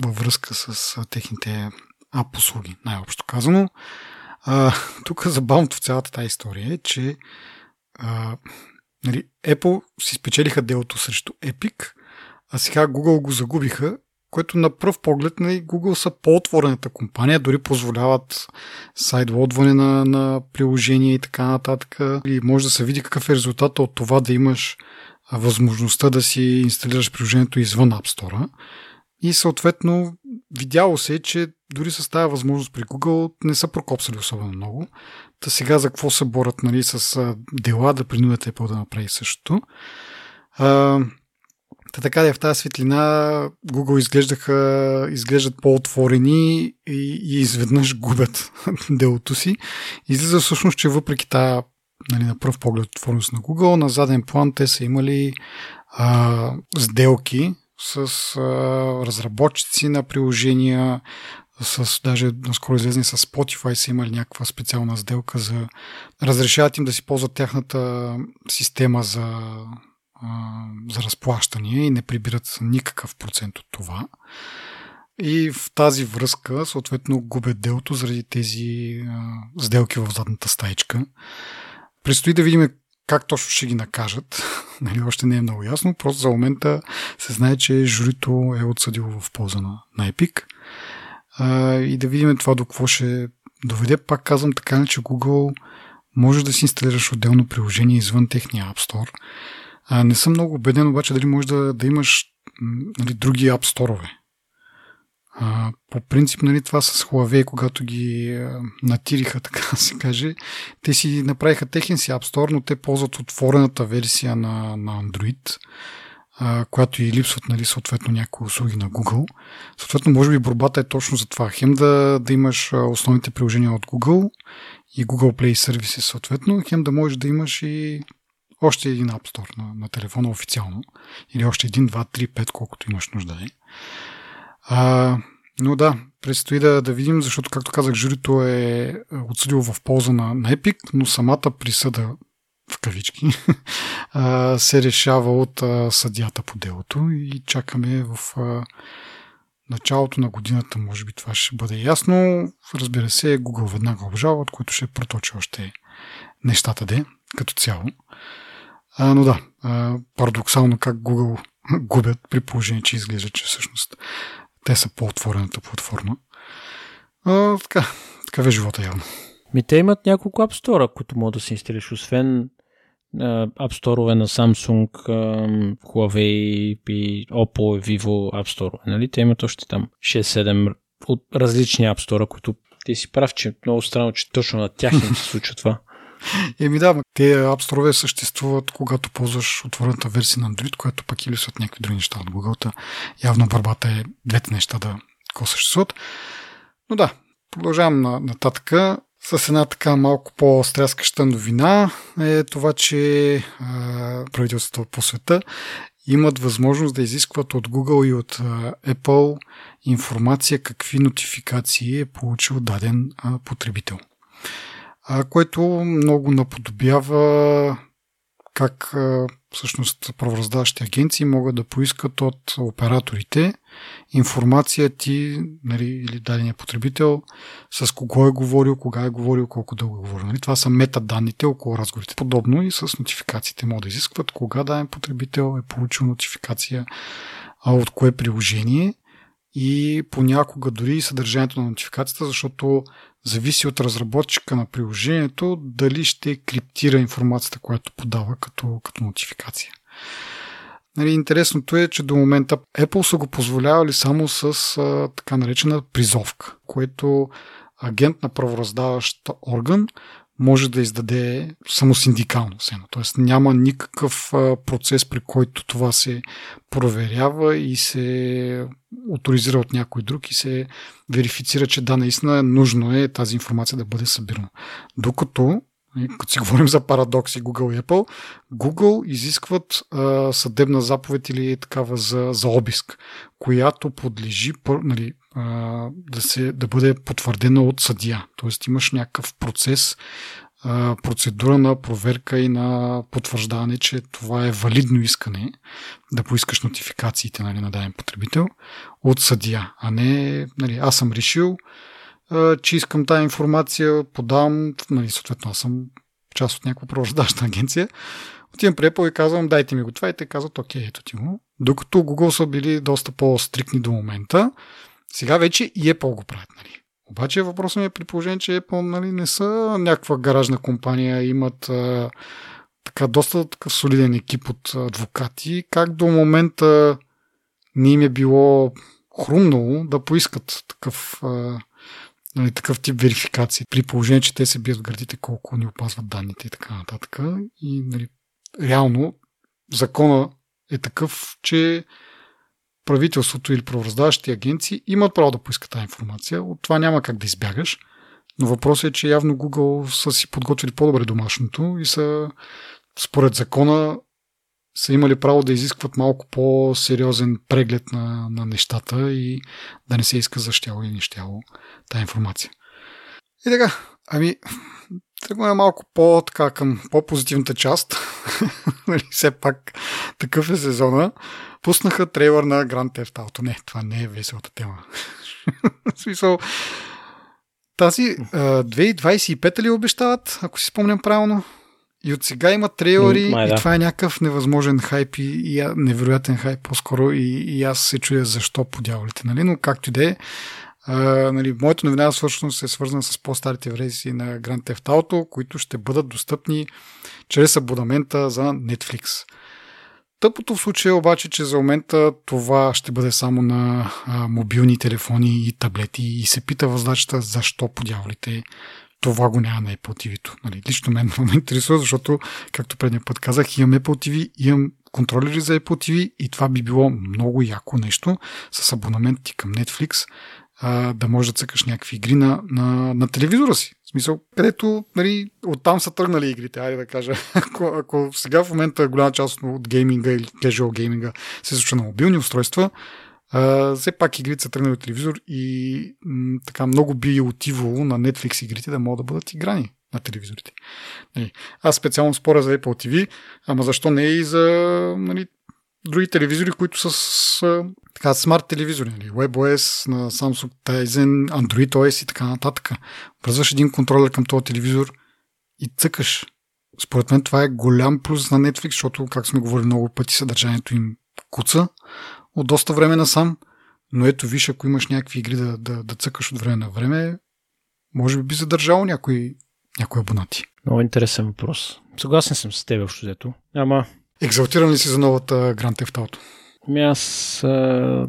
във връзка с техните ап услуги, най-общо казано. А, тук забавното в цялата тази история е, че а, нали, Apple си спечелиха делото срещу Epic, а сега Google го загубиха, което на пръв поглед нали, Google са по-отворената компания, дори позволяват сайдлодване на, на приложения и така нататък. И може да се види какъв е резултата от това да имаш възможността да си инсталираш приложението извън App Store. И съответно видяло се, че дори с тази възможност при Google не са прокопсали особено много. Та сега за какво се борят нали, с дела да принудят Apple да направи същото. А, Та така да е в тази светлина Google изглеждаха, изглеждат по-отворени и, и изведнъж губят делото си. Излиза всъщност, че въпреки тази нали, на пръв поглед отвореност на Google, на заден план те са имали а, сделки с разработчици на приложения, с, даже наскоро излезни с Spotify са имали някаква специална сделка за разрешават им да си ползват тяхната система за за разплащания и не прибират никакъв процент от това. И в тази връзка, съответно, губят делото заради тези а, сделки в задната стаичка. Предстои да видим как точно ще ги накажат. нали, още не е много ясно. Просто за момента се знае, че журито е отсъдило в полза на, на Epic. А, и да видим това до какво ще доведе. Пак казвам така, че Google може да си инсталираш отделно приложение извън техния App Store а, не съм много убеден обаче дали може да, да имаш нали, други App Store-ове. А, по принцип, нали, това с Huawei, когато ги а, натириха, така да се каже, те си направиха техен си App Store, но те ползват отворената версия на, на Android, а, която и липсват нали, съответно някои услуги на Google. Съответно, може би борбата е точно за това. Хем да, да имаш основните приложения от Google и Google Play сервиси съответно, хем да можеш да имаш и още един App Store на, на телефона официално. Или още един, два, три, пет, колкото имаш нужда. Е. А, но да, предстои да, да видим, защото, както казах, журито е отсъдило в полза на, на Epic, но самата присъда в кавички, се решава от съдята по делото и чакаме в началото на годината, може би това ще бъде ясно. Разбира се, Google веднага обжалват, което ще проточи още нещата де, като цяло. А, но да, парадоксално как Google губят при положение, че изглежда, че всъщност те са по-отворената платформа. А, така, такъв е живота явно. Ми те имат няколко App Store, които могат да се инсталираш, освен App Store на Samsung, Huawei и Oppo, Vivo App Store. Нали? Те имат още там 6-7 от различни App Store, които ти си прав, че много странно, че точно на тях им се случва това. Еми да, те App съществуват, когато ползваш отворената версия на Android, която пък или от някакви други неща от Google. Явно борбата е двете неща да ко съществуват. Но да, продължавам на, нататък. С една така малко по-стряскаща новина е това, че а, правителството по света имат възможност да изискват от Google и от а, Apple информация какви нотификации е получил даден а, потребител а, което много наподобява как а, всъщност правораздаващи агенции могат да поискат от операторите информация ти нали, или дадения потребител с кого е говорил, кога е говорил, колко дълго е говорил. Нали? Това са метаданните около разговорите. Подобно и с нотификациите могат да изискват кога даден потребител е получил нотификация, а от кое приложение и понякога дори съдържанието на нотификацията, защото зависи от разработчика на приложението дали ще криптира информацията, която подава като, като нотификация. Нали, интересното е, че до момента Apple са го позволявали само с а, така наречена призовка, което агент на правораздаващ орган може да издаде само синдикално сено. Тоест няма никакъв процес, при който това се проверява и се авторизира от някой друг и се верифицира, че да, наистина нужно е тази информация да бъде събирана. Докато като си говорим за парадокси Google и Apple, Google изискват съдебна заповед или такава за, за обиск, която подлежи нали, а, да, се, да бъде потвърдена от съдия. Тоест имаш някакъв процес, а, процедура на проверка и на потвърждаване, че това е валидно искане да поискаш нотификациите нали, на даден потребител от съдия, а не нали, аз съм решил, че искам тази информация, подавам, нали, съответно аз съм част от някаква правораздаваща агенция. Отивам при Apple и казвам, дайте ми го това и те казват, окей, ето ти го. Докато Google са били доста по-стрикни до момента, сега вече и Apple го правят, нали? Обаче въпросът ми е при положение, че Apple нали, не са някаква гаражна компания, имат а, така доста такъв солиден екип от адвокати. Как до момента не им е било хрумнало да поискат такъв, а, нали, такъв тип верификации, при положение, че те се бият в градите колко ни опазват данните и така нататък. И нали, реално закона е такъв, че правителството или правораздаващите агенции имат право да поискат тази информация. От това няма как да избягаш. Но въпросът е, че явно Google са си подготвили по-добре домашното и са според закона са имали право да изискват малко по-сериозен преглед на, на нещата и да не се иска за щяло и нещяло тази информация. И така, ами, тръгваме малко по-така към по-позитивната част. Нали, все пак такъв е сезона. Пуснаха трейлър на Grand Theft Auto. Не, това не е веселата тема. В смисъл, тази 2025 ли обещават, ако си спомням правилно? И от сега има трейлери Май, да. и това е някакъв невъзможен хайп и, и невероятен хайп по-скоро и, и аз се чуя защо по дяволите, нали? Но както и да е, нали, моята новина всъщност е свързана с по-старите версии на Grand Theft Auto, които ще бъдат достъпни чрез абонамента за Netflix. Тъпото в случая обаче, че за момента това ще бъде само на а, мобилни телефони и таблети и се пита въздачата защо по дяволите това го няма на Apple TV-то. Нали, лично мен ме интересува, защото, както предния път казах, имам Apple TV, имам контролери за Apple TV и това би било много яко нещо с абонаменти към Netflix, а, да можеш да цъкаш някакви игри на, на, на телевизора си. В смисъл, където нали, оттам са тръгнали игрите, айде да кажа. Ако, ако сега в момента голяма част от гейминга или casual гейминга се случва на мобилни устройства, Uh, все пак игрите са тръгнали от телевизор и м- така много би отивало на Netflix игрите да могат да бъдат играни на телевизорите. Нали, аз специално споря за Apple TV, ама защо не и за нали, други телевизори, които с така, смарт телевизори, нали? WebOS на Samsung Tizen, Android OS и така нататък. Връзваш един контролер към този телевизор и цъкаш. Според мен това е голям плюс на Netflix, защото, как сме говорили много пъти, съдържанието им куца от доста време насам. Но ето виж, ако имаш някакви игри да, да, да цъкаш от време на време, може би би задържал някои, някои абонати. Много интересен въпрос. Съгласен съм с теб, общо взето. Ама Екзалтиран ли си за новата Grand Theft Auto? Ми аз, а,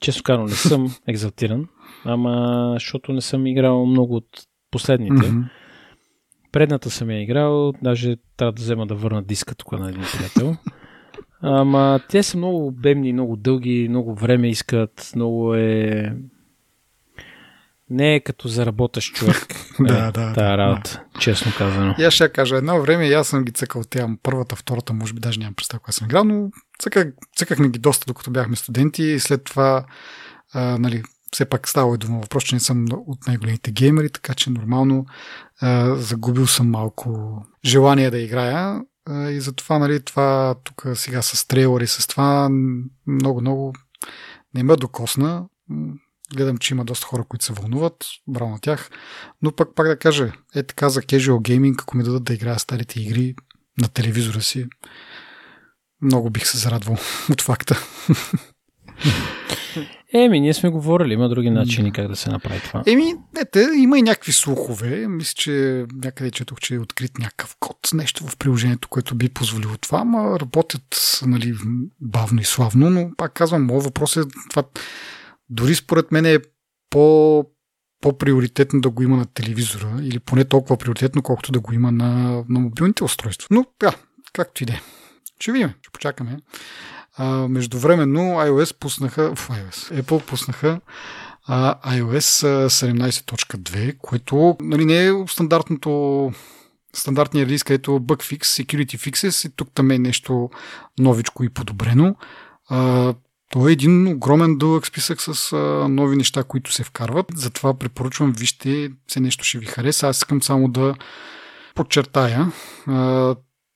често казано, не съм екзалтиран, ама защото не съм играл много от последните. Mm-hmm. Предната съм я играл, даже трябва да взема да върна диска тук на един приятел. Ама те са много обемни, много дълги, много време искат, много е не е като заработаш човек. да, е, да. Тая работа, да. честно казано. И аз ще кажа, едно време и аз съм ги цъкал тя първата, втората, може би даже нямам представа кога съм играл, но цъках, цъкахме ги доста, докато бяхме студенти и след това, а, нали, все пак става и дума въпрос, че не съм от най-големите геймери, така че нормално а, загубил съм малко желание да играя а, и затова, нали, това тук сега с трейлъри, с това много-много не ме докосна Гледам, че има доста хора, които се вълнуват. Браво на тях. Но пък пак да кажа, е така за casual gaming, ако ми дадат да играя старите игри на телевизора си, много бих се зарадвал от факта. Еми, ние сме говорили, има други начини как да се направи това. Еми, не, те, има и някакви слухове. Мисля, че някъде четох, че е открит някакъв код, нещо в приложението, което би позволило това, ама работят нали, бавно и славно, но пак казвам, моят въпрос е това дори според мен е по, по-приоритетно да го има на телевизора или поне толкова приоритетно, колкото да го има на, на мобилните устройства. Но да, както и да е. Ще видим, ще почакаме. А, междувременно iOS пуснаха, в iOS, Apple пуснаха а, iOS 17.2, което нали, не е стандартното стандартния релиз, където bug fix, security fixes и тук там е нещо новичко и подобрено. А, това е един огромен дълъг списък с нови неща, които се вкарват. Затова препоръчвам, вижте, се нещо ще ви хареса. Аз искам само да подчертая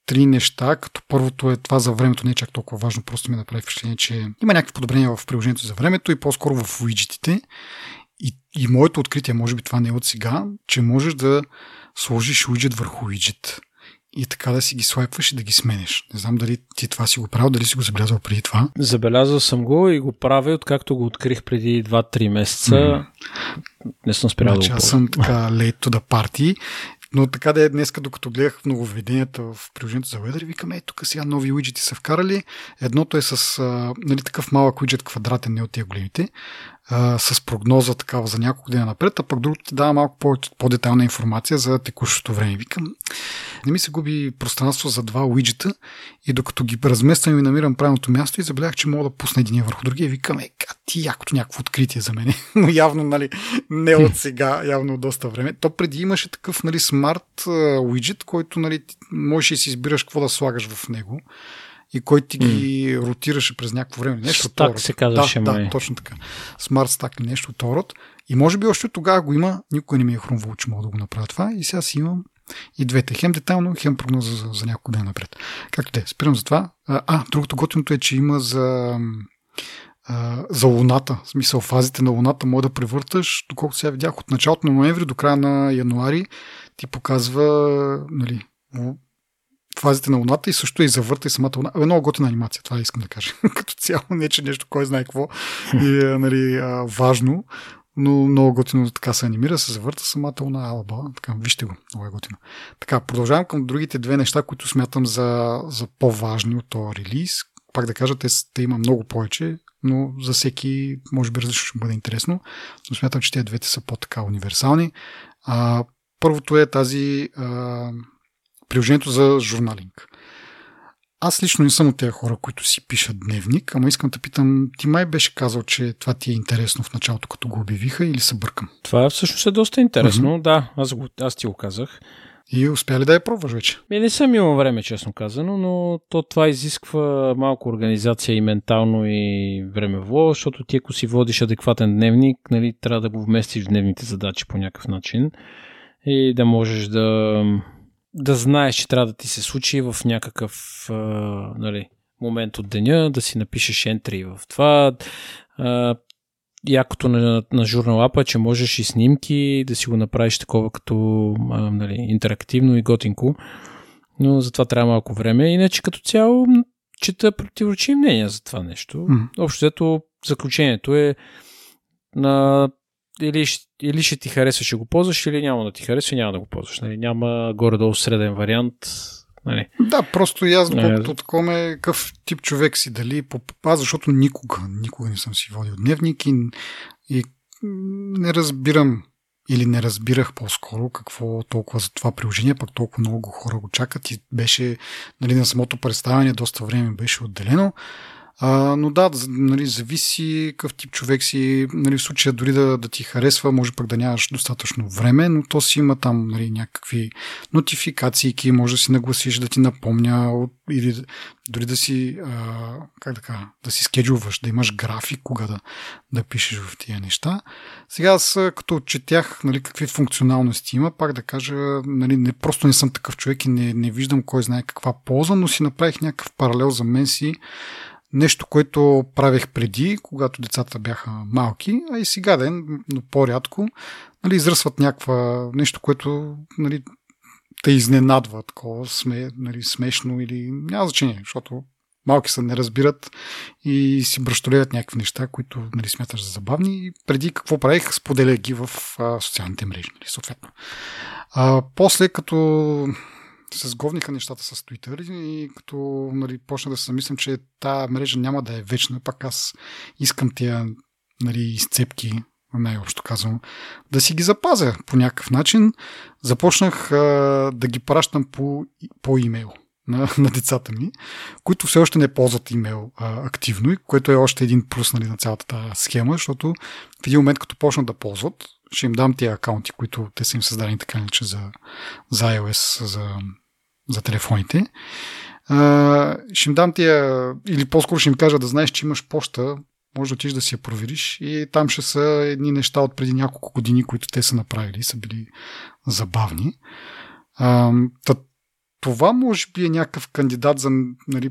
три неща, като първото е това за времето, не е чак толкова важно, просто ми направи впечатление, че има някакви подобрения в приложението за времето и по-скоро в уиджетите. и, и моето откритие, може би това не е от сега, че можеш да сложиш уиджет върху уиджет и така да си ги слайпваш и да ги сменеш. Не знам дали ти това си го правил, дали си го забелязал преди това. Забелязал съм го и го правя, откакто го открих преди 2-3 месеца. Mm. Не съм спрял значи, да го Аз съм така late to the party но така да е днес, докато гледах нововведенията в приложението за Weather, викам, е, тук сега нови уиджети са вкарали. Едното е с а, нали, такъв малък уиджет квадратен, не от тия големите, а, с прогноза такава за няколко дена напред, а пък другото ти дава малко по- по-детална информация за текущото време. Викам, не ми се губи пространство за два уиджета и докато ги размествам и намирам правилното място и забелязах, че мога да пусна един върху другия. Викам, е, ти якото някакво откритие за мен. Но явно, нали, не от сега, явно от доста време. То преди имаше такъв, нали, смарт уиджет, който, нали, можеш и си избираш какво да слагаш в него и който ти ги mm. ротираше през някакво време. Нещо Стак се казваше. Да, да, точно така. Смарт стак или нещо от род. И може би още тогава го има, никой не ми е хрумвал, че мога да го направя това. И сега си имам и двете. Хем детайлно, хем прогноза за, за няколко ден напред. Както те, спирам за това. А, другото готиното е, че има за за Луната. В смисъл, фазите на Луната може да превърташ, доколкото сега видях, от началото на ноември до края на януари ти показва нали, фазите на Луната и също и завърта и самата Луна. Е, много готина анимация, това искам да кажа. Като цяло, не че нещо, кой знае какво е нали, важно, но много готино така се анимира, се завърта самата Луна, алаба, така, вижте го, много е готино. Така, продължавам към другите две неща, които смятам за, за по-важни от този релиз. Пак да кажа, те, те има много повече, но за всеки може би различно ще бъде интересно. Но смятам, че тези двете са по-така универсални. А, първото е тази а, приложението за журналинг. Аз лично не съм от тези хора, които си пишат дневник, ама искам да питам, ти май беше казал, че това ти е интересно в началото, като го обявиха или се бъркам? Това всъщност е доста интересно, mm-hmm. да, аз, го, аз ти го казах. И успя ли да я пробваш вече? Ми не съм имал време, честно казано, но то това изисква малко организация и ментално и времево, защото ти ако си водиш адекватен дневник, нали, трябва да го вместиш в дневните задачи по някакъв начин и да можеш да, да знаеш, че трябва да ти се случи в някакъв а, нали, момент от деня, да си напишеш ентри в това. А, якото на, на журнал апа, че можеш и снимки да си го направиш такова като а, нали, интерактивно и готинко. Но за това трябва малко време. Иначе като цяло чета противоречи мнения за това нещо. Mm. Общо ето заключението е на или, или ще ти харесва, ще го ползваш, или няма да ти харесва, няма да го ползваш. Нали? Няма горе-долу среден вариант. Нали? Да, просто и аз, доколкото такова е какъв тип човек си, дали по аз, защото никога, никога не съм си водил дневник и, и не разбирам или не разбирах по-скоро какво толкова за това приложение, пък толкова много хора го чакат и беше нали, на самото представяне доста време беше отделено. А, но да, нали, зависи какъв тип човек си. Нали, в случая дори да, да ти харесва, може пък да нямаш достатъчно време, но то си има там нали, някакви нотификации, може да си нагласиш да ти напомня или дори да си, а, как да кажа, да си скеджуваш, да имаш график, кога да, да пишеш в тия неща. Сега аз като четях нали, какви функционалности има, пак да кажа, нали, не, просто не съм такъв човек и не, не виждам кой знае каква полза, но си направих някакъв паралел за мен си Нещо, което правех преди, когато децата бяха малки, а и сега ден, но по-рядко, нали, изръсват някаква нещо, което нали, те изненадва, такова сме, нали, смешно или няма значение, защото малки са, не разбират и си бръщолеят някакви неща, които нали, смяташ за забавни. И преди какво правих, споделя ги в а, социалните мрежи, нали, съответно. А, после, като се сговниха нещата с Twitter и като нали, почна да се замислям, че тази мрежа няма да е вечна, пак аз искам тия нали, изцепки, най-общо казвам, да си ги запазя по някакъв начин. Започнах а, да ги пращам по, по имейл на, на децата ми, които все още не ползват имейл а, активно, което е още един плюс нали, на цялата тази схема, защото в един момент, като почнат да ползват, ще им дам тия акаунти, които те са им създадени така иначе за, за iOS, за, за телефоните. А, ще им дам тия, или по-скоро ще им кажа да знаеш, че имаш почта, може да отидеш да си я провериш и там ще са едни неща от преди няколко години, които те са направили, са били забавни. А, това може би е някакъв кандидат за нали,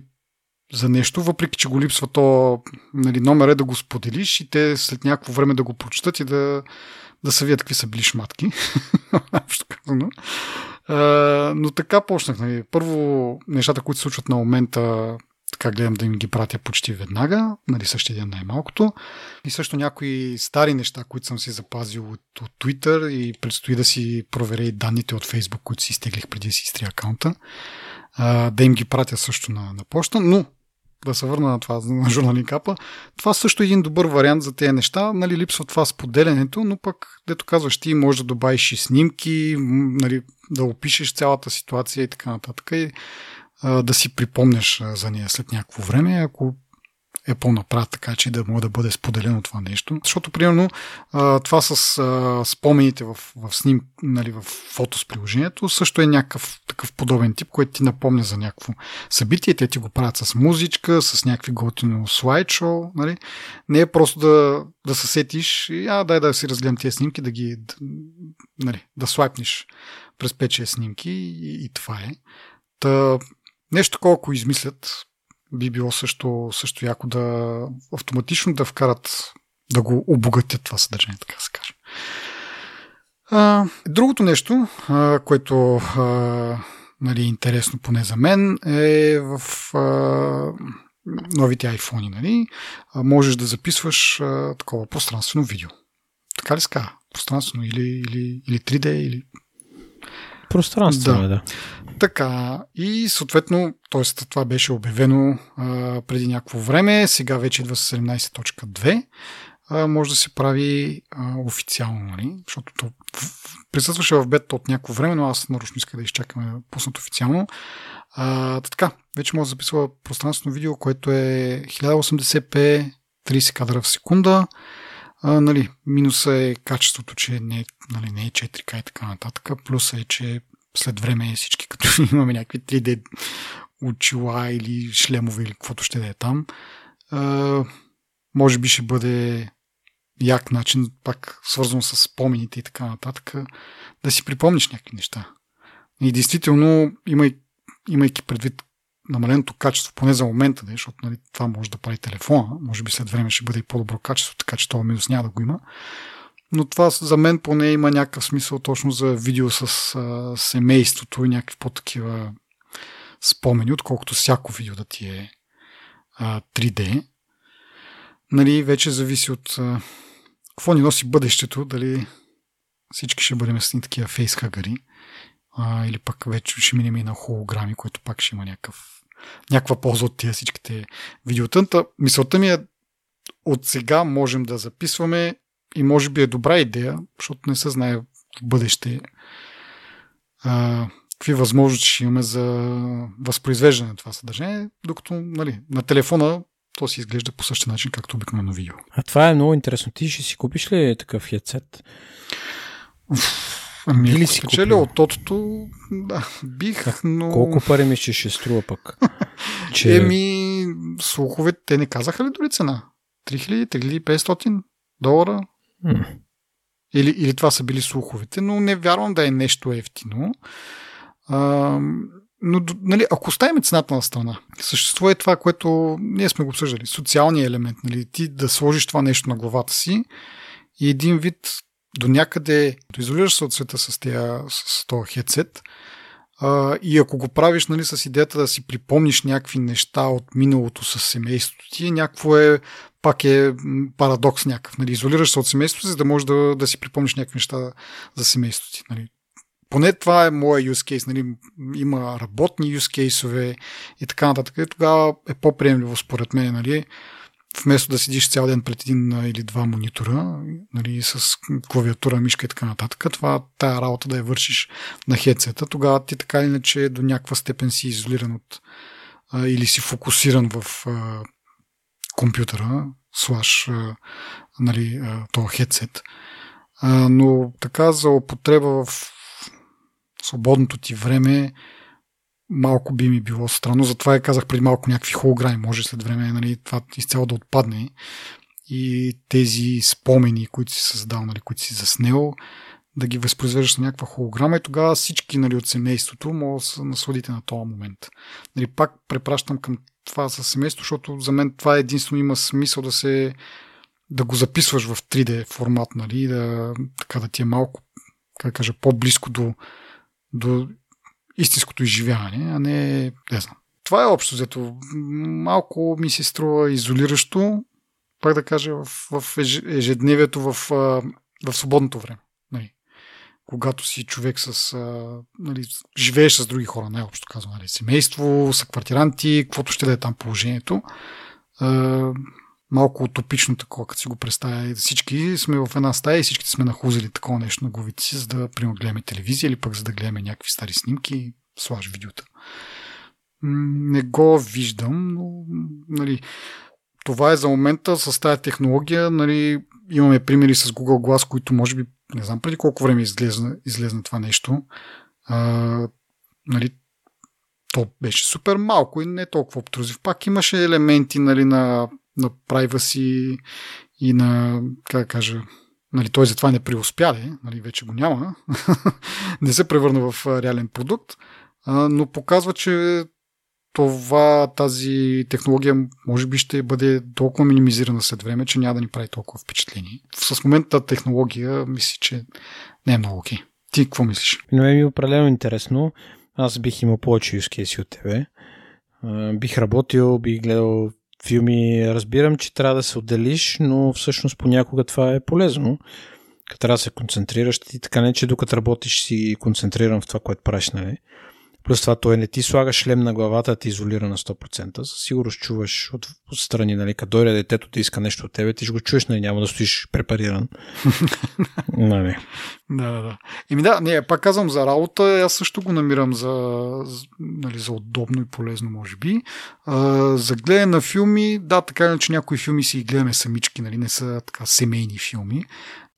за нещо, въпреки че го липсва то нали, номер е да го споделиш и те след някакво време да го прочитат и да, да се видят какви са били шматки. казано. но така почнах. Нали. Първо, нещата, които се случват на момента, така гледам да им ги пратя почти веднага, нали, същия ден най-малкото. И също някои стари неща, които съм си запазил от, от Twitter и предстои да си проверя и данните от Facebook, които си изтеглих преди да си изтрия акаунта. да им ги пратя също на, на почта, но да се върна на това на журналин капа. Това също е един добър вариант за тези неща. Нали, липсва това споделянето, но пък, дето казваш, ти можеш да добавиш и снимки, нали, да опишеш цялата ситуация и така нататък. И, а, да си припомняш за нея след някакво време, ако е по-направ, така че да може да бъде споделено това нещо. Защото, примерно, това с спомените в, в сним, нали, в фото с приложението, също е някакъв такъв подобен тип, който ти напомня за някакво събитие. Те ти го правят с музичка, с някакви готино слайдшоу. Нали. Не е просто да, да се сетиш и а, дай да си разгледам тези снимки, да ги да, нали, да слайпнеш през 5-6 снимки и, и това е. Та, нещо ако измислят, би било също, също яко да автоматично да вкарат, да го обогатят това съдържание, така се каже. А, другото нещо, а, което а, нали, е интересно поне за мен, е в а, новите iPhone. Нали, а, можеш да записваш а, такова пространствено видео. Така ли ска? Пространствено или, или, или 3D, или Пространствено да. да. Така, и съответно, т.е. това беше обявено а, преди някакво време, сега вече идва с 17.2, а, може да се прави а, официално, нали? защото то присъстваше в бета от някакво време, но аз нарочно исках да изчакаме пуснат официално. А, така, вече може да записва пространствено видео, което е 1080p, 30 кадра в секунда. А, нали, минуса е качеството, че не, нали, не е 4К и така нататък. Плюса е, че след време всички, като имаме някакви 3D очила или шлемове или каквото ще да е там, може би ще бъде як начин, пак свързано с спомените и така нататък, да си припомниш някакви неща. И действително, имай, имайки предвид намаленото качество, поне за момента, защото нали, това може да прави телефона, може би след време ще бъде и по-добро качество, така че това минус няма да го има. Но това за мен поне има някакъв смисъл точно за видео с а, семейството и някакви по-такива спомени, отколкото всяко видео да ти е а, 3D. Нали, вече зависи от а, какво ни носи бъдещето, дали всички ще бъдем с такива фейсхагари, а, или пък вече ще минем и на холограми, което пак ще има някакъв някаква полза от тия всичките видеотънта. Мисълта ми е от сега можем да записваме и може би е добра идея, защото не се знае в бъдеще а, какви възможности ще имаме за възпроизвеждане на това съдържание, докато нали, на телефона то си изглежда по същия начин, както обикновено видео. А това е много интересно. Ти ще си купиш ли такъв хедсет? Ами, Или си спечели от тотото, да, бих, а, но... Колко пари ми ще, ще струва пък? че... Еми, слуховете, те не казаха ли дори цена? 3000, 3500 долара? Или, или това са били слуховете, но не вярвам да е нещо ефтино. А, но, нали, ако оставим цената на страна, съществува и това, което ние сме го обсъждали, социалния елемент, нали, ти да сложиш това нещо на главата си и един вид до някъде да изолираш се от света с, тия, с този хедсет и ако го правиш нали, с идеята да си припомниш някакви неща от миналото с семейството ти, някакво е, пак е парадокс някакъв. Нали, изолираш се от семейството, за да можеш да, да си припомниш някакви неща за семейството ти. Нали. Поне това е моя use case. Нали. Има работни use case и така нататък. И тогава е по-приемливо според мен. Нали вместо да седиш цял ден пред един или два монитора, нали, с клавиатура, мишка и така нататък, това, тая работа да я вършиш на хедсета, тогава ти така или иначе до някаква степен си изолиран от а, или си фокусиран в а, компютъра, слаш а, нали, този хедсет. А, но така за употреба в свободното ти време малко би ми било странно. Затова я казах преди малко някакви холограми. Може след време нали, това изцяло да отпадне и тези спомени, които си създал, нали, които си заснел, да ги възпроизвеждаш на някаква холограма и тогава всички нали, от семейството могат да се насладите на този момент. Нали, пак препращам към това с семейство, защото за мен това единствено има смисъл да се да го записваш в 3D формат, нали, да, така да ти е малко, как кажа, по-близко до, до истинското изживяване, а не, не знам. Това е общо взето. Малко ми се струва изолиращо, пак да кажа, в, в ежедневието, в, в свободното време. Нали. Когато си човек с... Нали, живееш с други хора, най-общо казвам. Нали, семейство, са квартиранти, каквото ще да е там положението малко утопично такова, като си го представя. Всички сме в една стая и всички сме нахузили такова нещо на главите си, за да примерно гледаме телевизия или пък за да гледаме някакви стари снимки, слаж видеота. Не го виждам, но нали, това е за момента с тази технология. Нали, имаме примери с Google Glass, които може би, не знам преди колко време излезна, излезна това нещо. А, нали, то беше супер малко и не толкова обтрузив. Пак имаше елементи нали, на на privacy и на, как да кажа, нали, той затова не преуспя, нали, вече го няма, не се превърна в реален продукт, но показва, че това, тази технология може би ще бъде толкова минимизирана след време, че няма да ни прави толкова впечатление. С момента технология мисля, че не е много окей. Ти какво мислиш? Но е ми определено интересно. Аз бих имал повече use от тебе. Бих работил, бих гледал филми разбирам, че трябва да се отделиш, но всъщност понякога това е полезно. Като трябва да се концентрираш, ти така не, че докато работиш си концентриран в това, което правиш, нали? Плюс това той не ти слага шлем на главата, ти изолира на 100%. Със сигурност чуваш от, от страни, нали, като дойде детето ти иска нещо от тебе, ти ще го чуеш, нали, няма да стоиш препариран. нали. Да, да, да. Еми да, не, пак казвам за работа, аз също го намирам за, нали, за удобно и полезно, може би. А, за гледане на филми, да, така че някои филми си гледаме самички, нали, не са така семейни филми.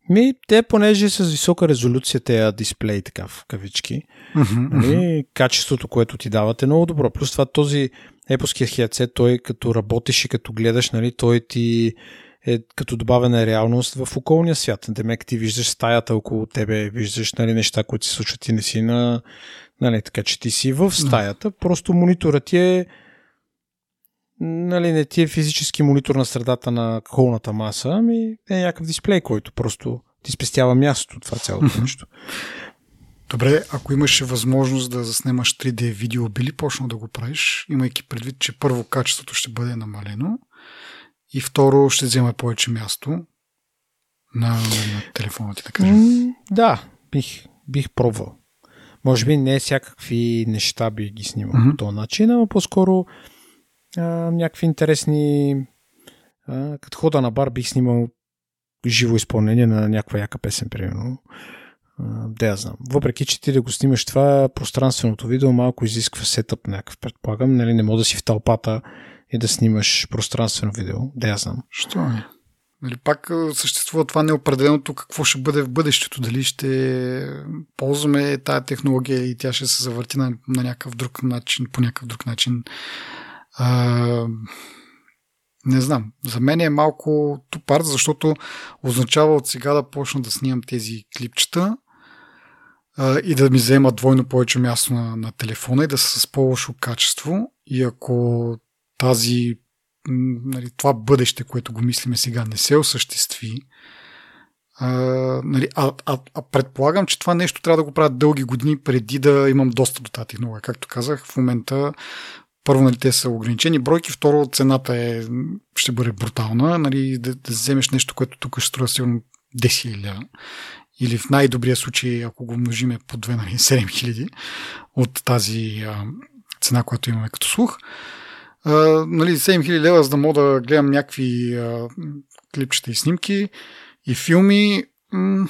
Ми, те, понеже с висока резолюция, те дисплей, така в кавички, mm-hmm. нали, качеството, което ти дават е много добро. Плюс това този епоския хедсет, той като работиш и като гледаш, нали, той ти е като добавена реалност в околния свят. Демек ти виждаш стаята около тебе, виждаш нали, неща, които се случват и не си на... Нали, така че ти си в стаята, просто мониторът ти е нали, не ти е физически монитор на средата на холната маса, ами е някакъв дисплей, който просто ти спестява място това цялото нещо. Добре, ако имаше възможност да заснемаш 3D видео, би ли почнал да го правиш, имайки предвид, че първо качеството ще бъде намалено и второ ще взема повече място на, на телефона ти, да кажем? Да, бих, бих пробвал. Може би не всякакви неща би ги снимал mm-hmm. по този начин, но по-скоро някакви интересни а, като хода на бар бих снимал живо изпълнение на някаква яка песен, примерно. Да я знам. Въпреки, че ти да го снимаш това, пространственото видео малко изисква сетъп някакъв, предполагам. Нали, не мога да си в тълпата и да снимаш пространствено видео. Да я знам. Що е? Нали, пак съществува това неопределеното какво ще бъде в бъдещето. Дали ще ползваме тая технология и тя ще се завърти на, на някакъв друг начин, по някакъв друг начин. Не знам. За мен е малко тупар, защото означава от сега да почна да снимам тези клипчета а, и да ми взема двойно повече място на, на телефона и да са с по-лошо качество. И ако тази нали, това бъдеще, което го мислиме сега, не се осъществи, а, нали, а, а, а предполагам, че това нещо трябва да го правят дълги години преди да имам достъп до тази технология. Както казах, в момента първо, нали, те са ограничени бройки, второ, цената е, ще бъде брутална, нали, да, да вземеш нещо, което тук ще струва сигурно 10 000 или в най-добрия случай, ако го множиме по 2, нали, 7 000 от тази а, цена, която имаме като слух. А, нали, 7 000 лева, за да мога да гледам някакви а, клипчета и снимки и филми, м-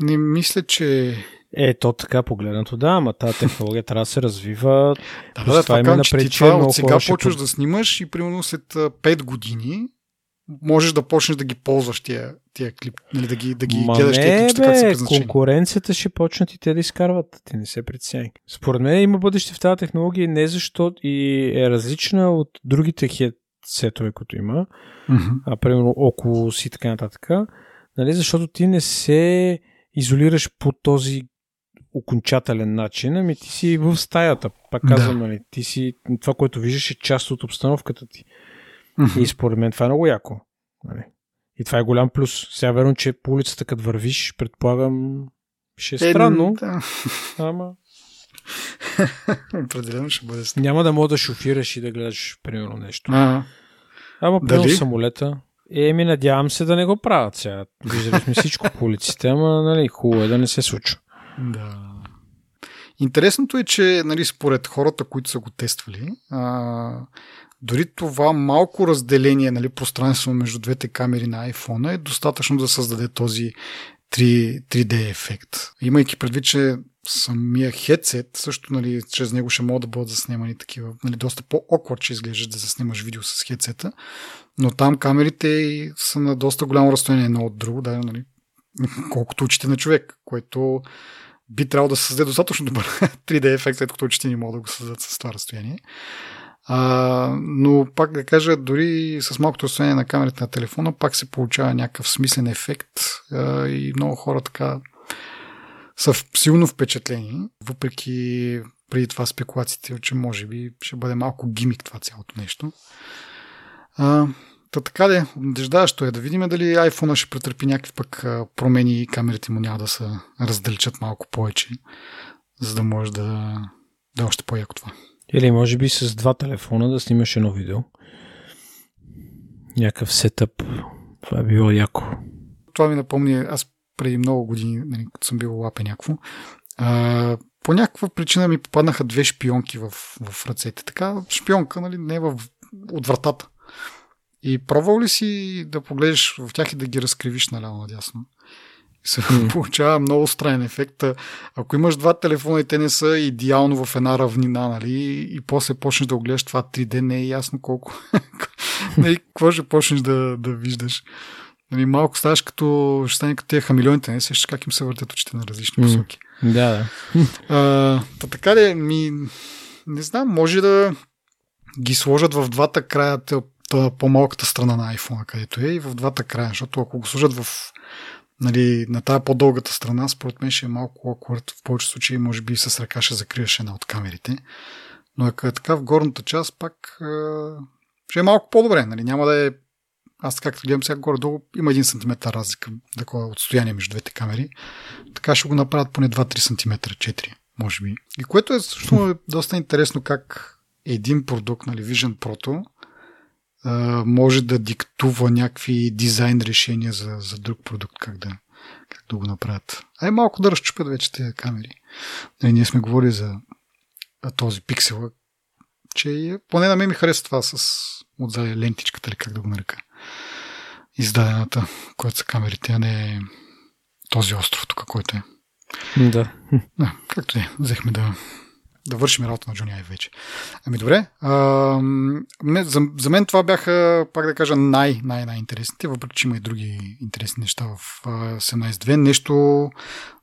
не мисля, че е, то така погледнато, да, ама тази технология трябва да се развива. Да, да, това има напред, ти това от сега почваш да снимаш и примерно след 5 години можеш да почнеш да ги ползваш тия, тия клип, нали, да ги, да ги Ма гледаш не, тия клипчета, как са предназначени. конкуренцията ще почнат и те да изкарват. Ти не се притесняй. Според мен има бъдеще в тази технология не защото и е различна от другите хедсетове, които има, mm-hmm. а примерно около си така нататък, нали, защото ти не се изолираш по този окончателен начин, ами ти си в стаята. Пак казвам, да. нали, ти си, това, което виждаш е част от обстановката ти. Mm-hmm. И според мен това е много яко. Нали. И това е голям плюс. Сега верно, че по улицата като вървиш, предполагам, ще е, е странно. Да. Ама... Определено ще бъде странно. Няма да мога да шофираш и да гледаш, примерно, нещо. А, ама, Дали? самолета. Еми, надявам се да не го правят сега. Виждали сме всичко по улиците, ама, нали, хубаво е да не се случва. Да. Интересното е, че нали, според хората, които са го тествали, а, дори това малко разделение, нали, пространство между двете камери на iPhone е достатъчно да създаде този 3, 3D ефект. Имайки предвид, че самия хедсет, също нали, чрез него ще могат да бъдат заснемани такива, нали, доста по-оквард, че изглеждаш да заснемаш видео с хедсета, но там камерите са на доста голямо разстояние едно от друго, да, нали, колкото очите на човек, което би трябвало да създаде достатъчно добър 3D ефект, след като очите ни могат да го създадат с това разстояние. А, но пак да кажа, дори с малкото разстояние на камерата на телефона, пак се получава някакъв смислен ефект а, и много хора така са силно впечатлени, въпреки преди това спекулациите, че може би ще бъде малко гимик това цялото нещо. А, Та така де, надеждаващо е да видим дали iPhone ще претърпи някакви пък промени и камерите му няма да се раздалечат малко повече, за да може да, да е още по-яко това. Или може би с два телефона да снимаш едно видео. Някакъв сетъп. Това е било яко. Това ми напомни, аз преди много години, нали, като съм бил лапе някакво, а, по някаква причина ми попаднаха две шпионки в, в ръцете. Така, шпионка, нали, не в, от вратата. И пробвал ли си да погледнеш в тях и да ги разкривиш наляво надясно? се mm. получава много странен ефект. Ако имаш два телефона и те не са идеално в една равнина, нали, и после почнеш да огледаш това 3D, не е ясно колко. нали, какво ще почнеш да, да виждаш. Нали, малко ставаш като, ще стане като тези хамилионите, не сещаш как им се въртят очите на различни посоки. Mm. Да, да. Та така ли, ми, не знам, може да ги сложат в двата края, по-малката страна на iPhone, където е, и в двата края, защото ако го сложат в нали, на тази по-дългата страна, според мен ще е малко акурат. В повече случаи, може би с ръка ще закриеш една от камерите. Но ако е така в горната част, пак е, ще е малко по-добре. Нали? Няма да е аз както гледам сега горе-долу, има 1 см разлика такова отстояние между двете камери. Така ще го направят поне 2-3 см, 4, може би. И което е също е доста интересно как един продукт, нали, Vision Pro, може да диктува някакви дизайн решения за, за друг продукт, как да, как да го направят. Ай малко да разчупят вече тези камери. Нали, ние сме говорили за този пиксел, че поне на мен ми харесва това с отзади лентичката или как да го нарека. Издадената, която са камерите, а не този остров тук, който е. Да. Да, както е, взехме да да вършим работа на Джони Айв вече. Ами добре. А, за, за мен това бяха, пак да кажа, най, най, най-интересните, въпреки че има и други интересни неща в 17.2. Нещо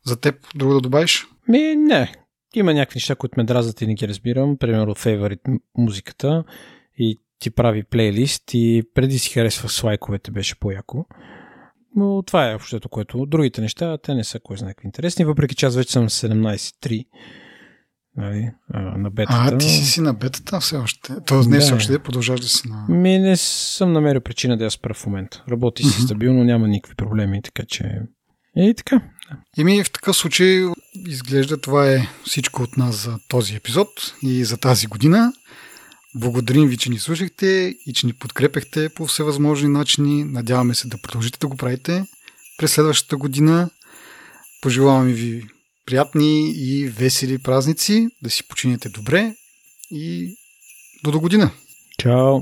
за теб, друго да добавиш? Ми, не. Има някакви неща, които ме дразнат и не ги разбирам. Примерно, фейворит музиката и ти прави плейлист и преди си харесва слайковете, беше по-яко. Но това е общото, което. Другите неща, те не са кой знае какви интересни, въпреки че аз вече съм 17.3 нали, на бетата. А, ти си си на бетата все още. Тоест не да. още да продължаваш да си на... Ми не съм намерил причина да я спра в момента. Работи си mm-hmm. стабилно, няма никакви проблеми, така че... И така. И ми в такъв случай изглежда това е всичко от нас за този епизод и за тази година. Благодарим ви, че ни слушахте и че ни подкрепяхте по всевъзможни начини. Надяваме се да продължите да го правите през следващата година. Пожелаваме ви приятни и весели празници, да си починете добре и до до година. Чао!